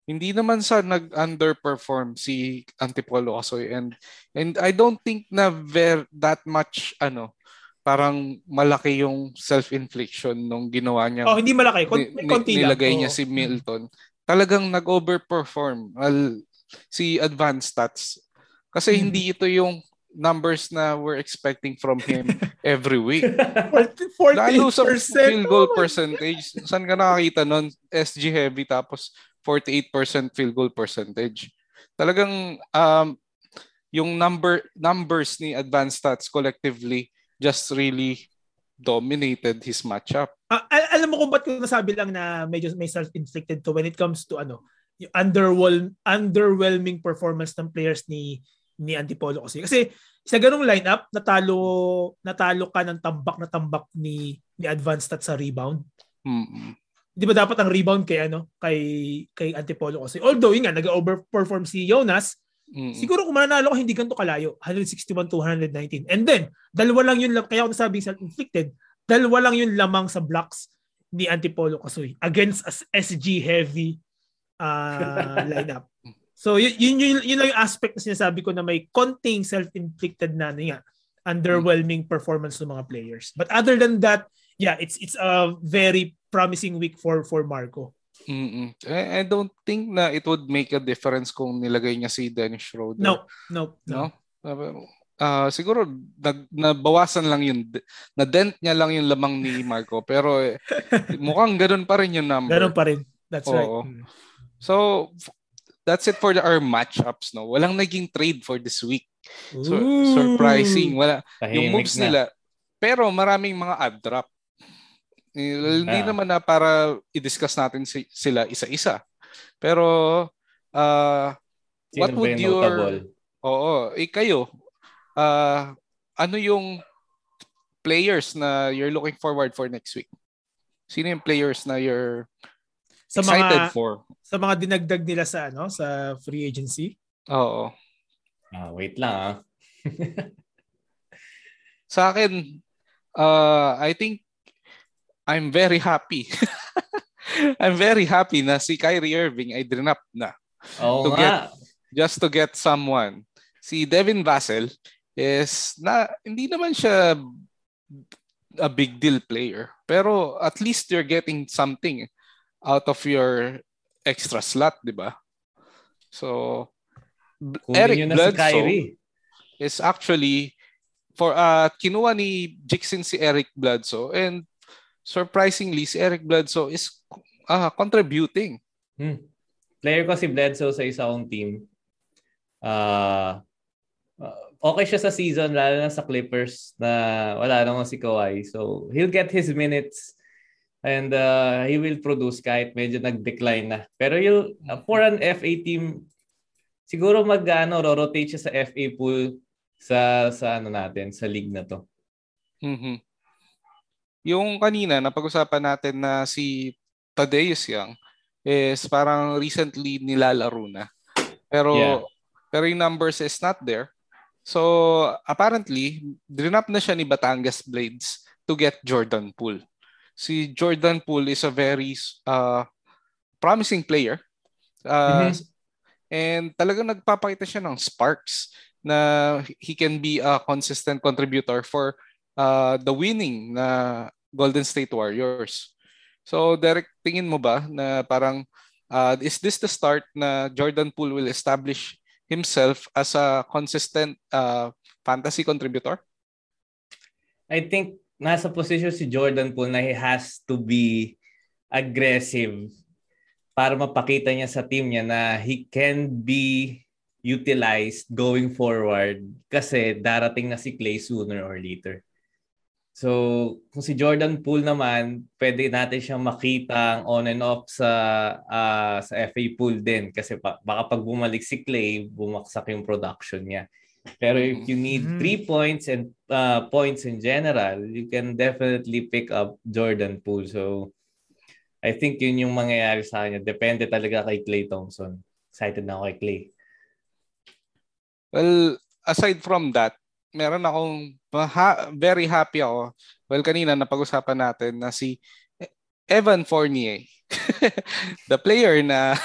hindi naman sa nag-underperform si Antipolo Asoy and and I don't think na ver that much ano parang malaki yung self-infliction nung ginawa niya. Oh, hindi malaki. Kon- ni, konti nilagay lang. niya oh. si Milton. Talagang nag-overperform well, si advanced stats. Kasi hmm. hindi ito yung numbers na we're expecting from him [LAUGHS] every week. 40, Lalo sa field goal oh percentage. Saan ka nakakita nun? SG heavy tapos 48% field goal percentage. Talagang um, yung number numbers ni advanced stats collectively just really dominated his matchup. Uh, al- alam mo kung ba't ko nasabi lang na medyo may self-inflicted to when it comes to ano, yung underwhelm, underwhelming performance ng players ni ni Antipolo kasi. Kasi sa ganung lineup, natalo natalo ka ng tambak na tambak ni ni advanced stats sa rebound. Mm-hmm. 'Di ba dapat ang rebound kay ano, kay kay Antipolo kasi. Although yun nga nag-overperform si Jonas, Mm-hmm. Siguro kung mananalo ka, hindi ganito kalayo. 161 to 119. And then, dalawa lang yun, kaya ako nasabing self-inflicted, dalawa lang yun lamang sa blocks ni Antipolo Kasoy against as SG heavy uh, [LAUGHS] lineup. So yun, yun, yun, yun lang yung aspect na sinasabi ko na may konting self-inflicted na nga underwhelming performance ng mga players. But other than that, yeah, it's it's a very promising week for for Marco. Mm-mm. I, I don't think na it would make a difference kung nilagay niya si Dennis Schroeder. No, no, no. no? Uh, siguro nag, nabawasan lang yun na dent niya lang yung lamang ni Marco pero eh, [LAUGHS] mukhang ganoon pa rin yung number. Ganoon pa rin. That's Oo. right. Mm. So that's it for the, our matchups no. Walang naging trade for this week. So, surprising. Wala Tahimik yung moves na. nila. Pero maraming mga ad drop. Hindi yeah. naman na para i-discuss natin si, sila isa-isa. Pero uh, what would your notable? Oo, eh kayo uh, ano yung players na you're looking forward for next week? Sino yung players na you're sa excited mga, for? Sa mga dinagdag nila sa ano, sa free agency? Oo. Ah, wait lang ah. [LAUGHS] sa akin, uh, I think I'm very happy. [LAUGHS] I'm very happy na si Kyrie Irving ay drinap na. Oo to nga. Get, just to get someone. Si Devin Vassell is na hindi naman siya a big deal player. Pero at least you're getting something out of your extra slot, di ba? So, Kunin Eric Bledsoe si is actually for uh kinuha ni Jixin si Eric Bledsoe and surprisingly si Eric Bledsoe is uh, contributing. Hmm. Player ko si Bledsoe sa isa kong team. Uh, okay siya sa season lalo na sa Clippers na wala naman si Kawhi. So he'll get his minutes and uh, he will produce kahit medyo nag-decline na. Pero you'll, uh, for an FA team, siguro mag ano, rotate siya sa FA pool sa sa ano natin, sa league na to. Mm-hmm. Yung kanina napag-usapan natin na si Tadeus Young is parang recently nilalaro na. Pero yeah. pero yung numbers is not there. So apparently, drinap na siya ni Batangas Blades to get Jordan Poole. Si Jordan Poole is a very uh, promising player. Uh, mm-hmm. And talagang nagpapakita siya ng sparks na he can be a consistent contributor for uh, the winning na Golden State Warriors. So Derek, tingin mo ba na parang uh, is this the start na Jordan Poole will establish himself as a consistent uh, fantasy contributor? I think nasa position si Jordan Poole na he has to be aggressive para mapakita niya sa team niya na he can be utilized going forward kasi darating na si Clay sooner or later. So, kung si Jordan Poole naman, pwede natin siyang makita on and off sa uh, sa FA pool din kasi pa, baka pag bumalik si Clay, bumaksak yung production niya. Pero if you need mm-hmm. three points and uh, points in general, you can definitely pick up Jordan Poole. So, I think yun yung mangyayari sa kanya. Depende talaga kay Clay Thompson. Excited na ako kay Clay. Well, aside from that, meron akong ha- very happy ako. Well, kanina napag-usapan natin na si Evan Fournier. [LAUGHS] the player na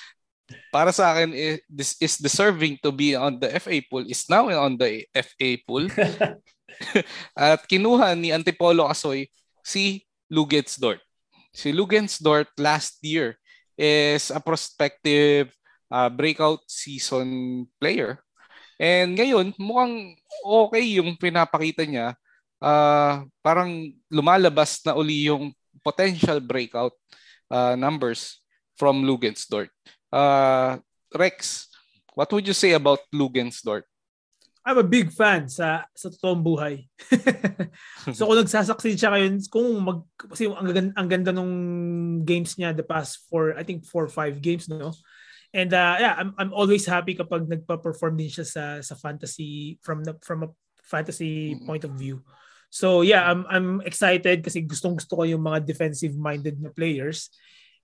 [LAUGHS] para sa akin is, this is deserving to be on the FA pool is now on the FA pool. [LAUGHS] At kinuha ni Antipolo Kasoy si Lugensdort. Si Lugensdort last year is a prospective uh, breakout season player And ngayon, mukhang okay yung pinapakita niya. Uh, parang lumalabas na uli yung potential breakout uh, numbers from Lugensdort. Uh, Rex, what would you say about Lugensdort? I'm a big fan sa sa totoong buhay. [LAUGHS] so kung nagsasucceed siya ngayon, kung mag kasi ang, ang ganda nung games niya the past four, I think four five games no. And uh, yeah, I'm I'm always happy kapag nagpa-perform din siya sa sa fantasy from the from a fantasy mm-hmm. point of view. So yeah, I'm I'm excited kasi gustong gusto ko yung mga defensive minded na players.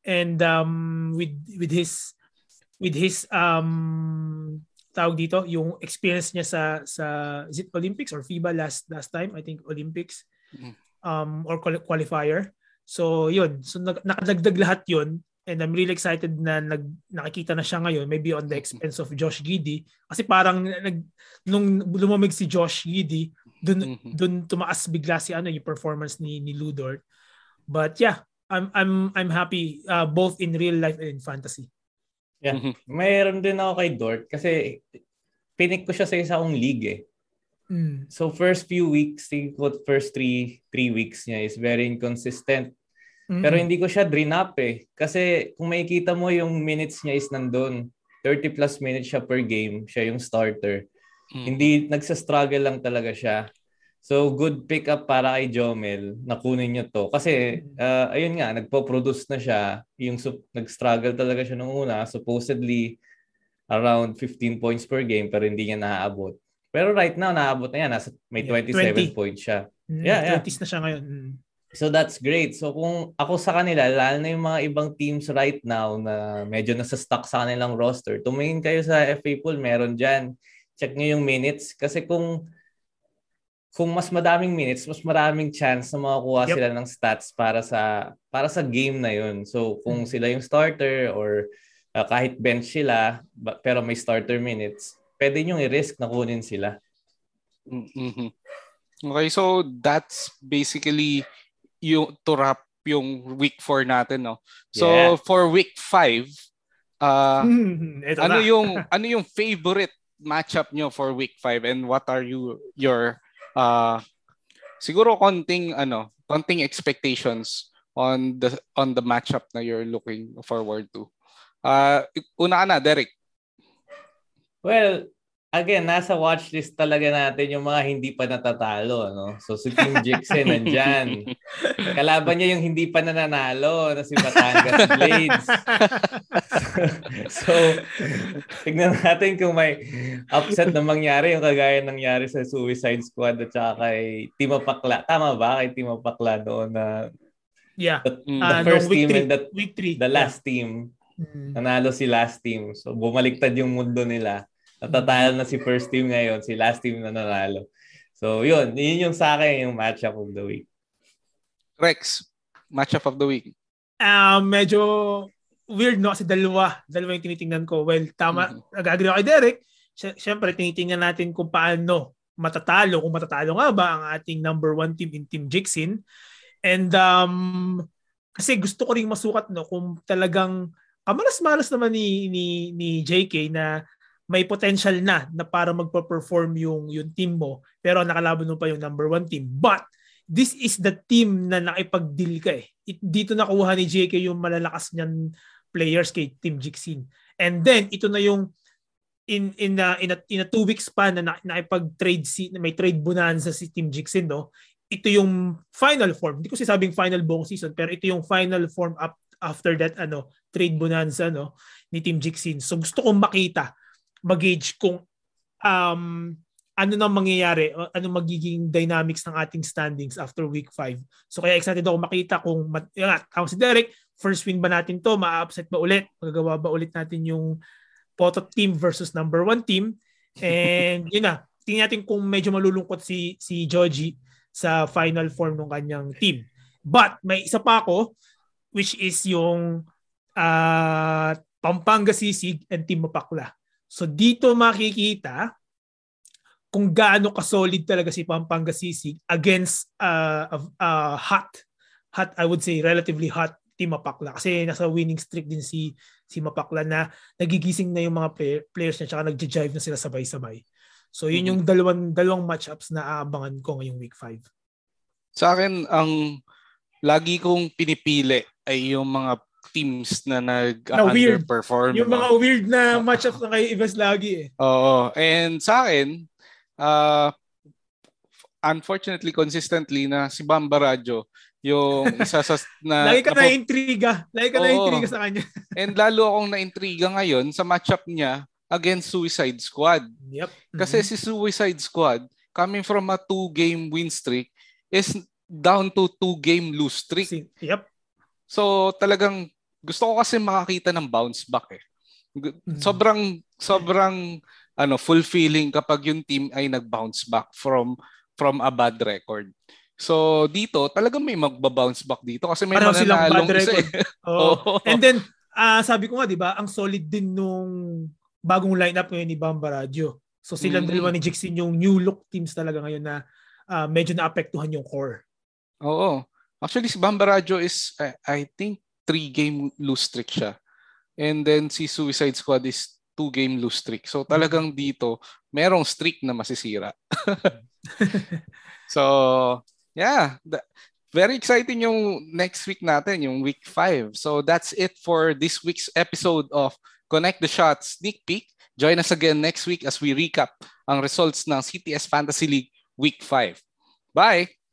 And um with with his with his um tawag dito, yung experience niya sa sa is it Olympics or FIBA last last time? I think Olympics. Mm-hmm. Um or qualifier. So yun, so nakadagdag lahat yun And I'm really excited na nag, nakikita na siya ngayon, maybe on the expense of Josh Giddy. Kasi parang nag, nung lumamig si Josh Giddy, dun, mm-hmm. dun tumaas bigla si ano, yung performance ni, ni Ludort. But yeah, I'm I'm I'm happy uh, both in real life and in fantasy. Yeah. Mm-hmm. Mayroon din ako kay Dort kasi pinik ko siya sa isa kong league eh. Mm. So first few weeks, first three three weeks niya is very inconsistent. Mm-hmm. Pero hindi ko siya drain up eh. Kasi kung makikita mo yung minutes niya is nandun. 30 plus minutes siya per game. Siya yung starter. Mm-hmm. Hindi nagsa-struggle lang talaga siya. So good pick up para kay Jomel. Nakunin niyo to. Kasi uh, ayun nga, nagpo-produce na siya. Yung su- nag-struggle talaga siya nung una. Supposedly around 15 points per game pero hindi niya naaabot. Pero right now, naabot na yan. Nasa, may 27 yeah, 20. points siya. Mm, yeah, yeah. 20s na siya ngayon. Mm. So that's great. So kung ako sa kanila, lalo na yung mga ibang teams right now na medyo nasa stuck sa kanilang roster, tumingin kayo sa FA pool, meron dyan. Check nyo yung minutes. Kasi kung kung mas madaming minutes, mas maraming chance na makakuha yep. sila ng stats para sa para sa game na yun. So kung hmm. sila yung starter or uh, kahit bench sila pero may starter minutes, pwede nyo i-risk na kunin sila. Mm-hmm. Okay, so that's basically yung to wrap yung week 4 natin, no? So, yeah. for week 5, uh, [LAUGHS] ano na. [LAUGHS] yung ano yung favorite matchup nyo for week 5 and what are you your uh, siguro konting ano, konting expectations on the on the matchup na you're looking forward to. Uh, una ka na, Derek. Well, again, nasa watchlist talaga natin yung mga hindi pa natatalo. No? So si Team Jixen nandyan. Kalaban niya yung hindi pa nananalo na si Batangas Blades. [LAUGHS] so, tignan natin kung may upset na mangyari yung kagaya nangyari sa Suicide Squad at saka kay Timo Pakla. Tama ba? Kay Timo Pakla doon na Yeah. The, the uh, first no, team three. and the, week three. the last yeah. team. Mm-hmm. Nanalo si last team. So bumaliktad yung mundo nila. Natatalo na si first team ngayon, si last team na nanalo. So, yun. Yun yung sa akin yung matchup of the week. Rex, matchup of the week. Uh, medyo weird no kasi dalawa, dalawa yung tinitingnan ko. Well, tama, mm-hmm. nag-agree ako kay Derek. Siyempre, tinitingnan natin kung paano matatalo, kung matatalo nga ba ang ating number one team in Team Jixin. And um, kasi gusto ko ring masukat no kung talagang kamalas-malas naman ni, ni, ni JK na may potential na na para magpa-perform yung yung team mo pero nakalaban mo pa yung number one team. But this is the team na nakipag-deal ka eh. It, dito nakuha ni JK yung malalakas niyan players kay Team Jixin. And then ito na yung in in a, in a, in a two weeks span na nakipag-trade si may trade bonanza si Team Jixin no? Ito yung final form. Hindi ko sinasabing final buong season pero ito yung final form up after that ano trade bonanza no ni Team Jixin. So gusto kong makita mag-gauge kung um, ano nang mangyayari, ano magiging dynamics ng ating standings after week 5. So kaya excited ako makita kung, yun nga, ako si Derek, first win ba natin to, ma-upset ba ulit, magagawa ba ulit natin yung Poto team versus number one team. And [LAUGHS] yun na, tingnan natin kung medyo malulungkot si si Joji sa final form ng kanyang team. But may isa pa ako which is yung uh, Pampanga Sisig and Team Mapakla. So dito makikita kung gaano ka-solid talaga si Pampanga Sisig against uh, a, a hot, hot, I would say relatively hot Team Mapakla. Kasi nasa winning streak din si si Mapakla na nagigising na yung mga player, players niya tsaka nagja-jive na sila sabay-sabay. So yun mm-hmm. yung dalawang dalawang matchups na aabangan ko ngayong week 5. Sa akin ang lagi kong pinipili ay yung mga teams na nag-underperform. Yung mga weird na [LAUGHS] matchups na kay Ibas lagi eh. Oo. And sa akin, uh, unfortunately, consistently na si Bamba Radyo, yung [LAUGHS] isa sa na lagi ka na intriga lagi ka na intriga sa kanya [LAUGHS] and lalo akong na-intriga ngayon sa matchup niya against Suicide Squad yep kasi mm-hmm. si Suicide Squad coming from a two game win streak is down to two game lose streak yep so talagang gusto ko kasi makakita ng bounce back eh. Mm. Sobrang sobrang ano fulfilling kapag yung team ay nag-bounce back from from a bad record. So dito talagang may magba-bounce back dito kasi may Parang bad record. Eh. oh. [LAUGHS] And then uh, sabi ko nga 'di ba, ang solid din nung bagong lineup ngayon ni Bamba Radio. So silang mm-hmm. dalawa ni Jixin yung new look teams talaga ngayon na uh, medyo naapektuhan yung core. Oo. Actually si Bamba Radio is I, I think three game lose streak siya. And then si Suicide Squad is two game lose streak. So talagang dito, merong streak na masisira. [LAUGHS] so, yeah. The, very exciting yung next week natin, yung week 5. So that's it for this week's episode of Connect the Shots Sneak Peek. Join us again next week as we recap ang results ng CTS Fantasy League Week 5. Bye!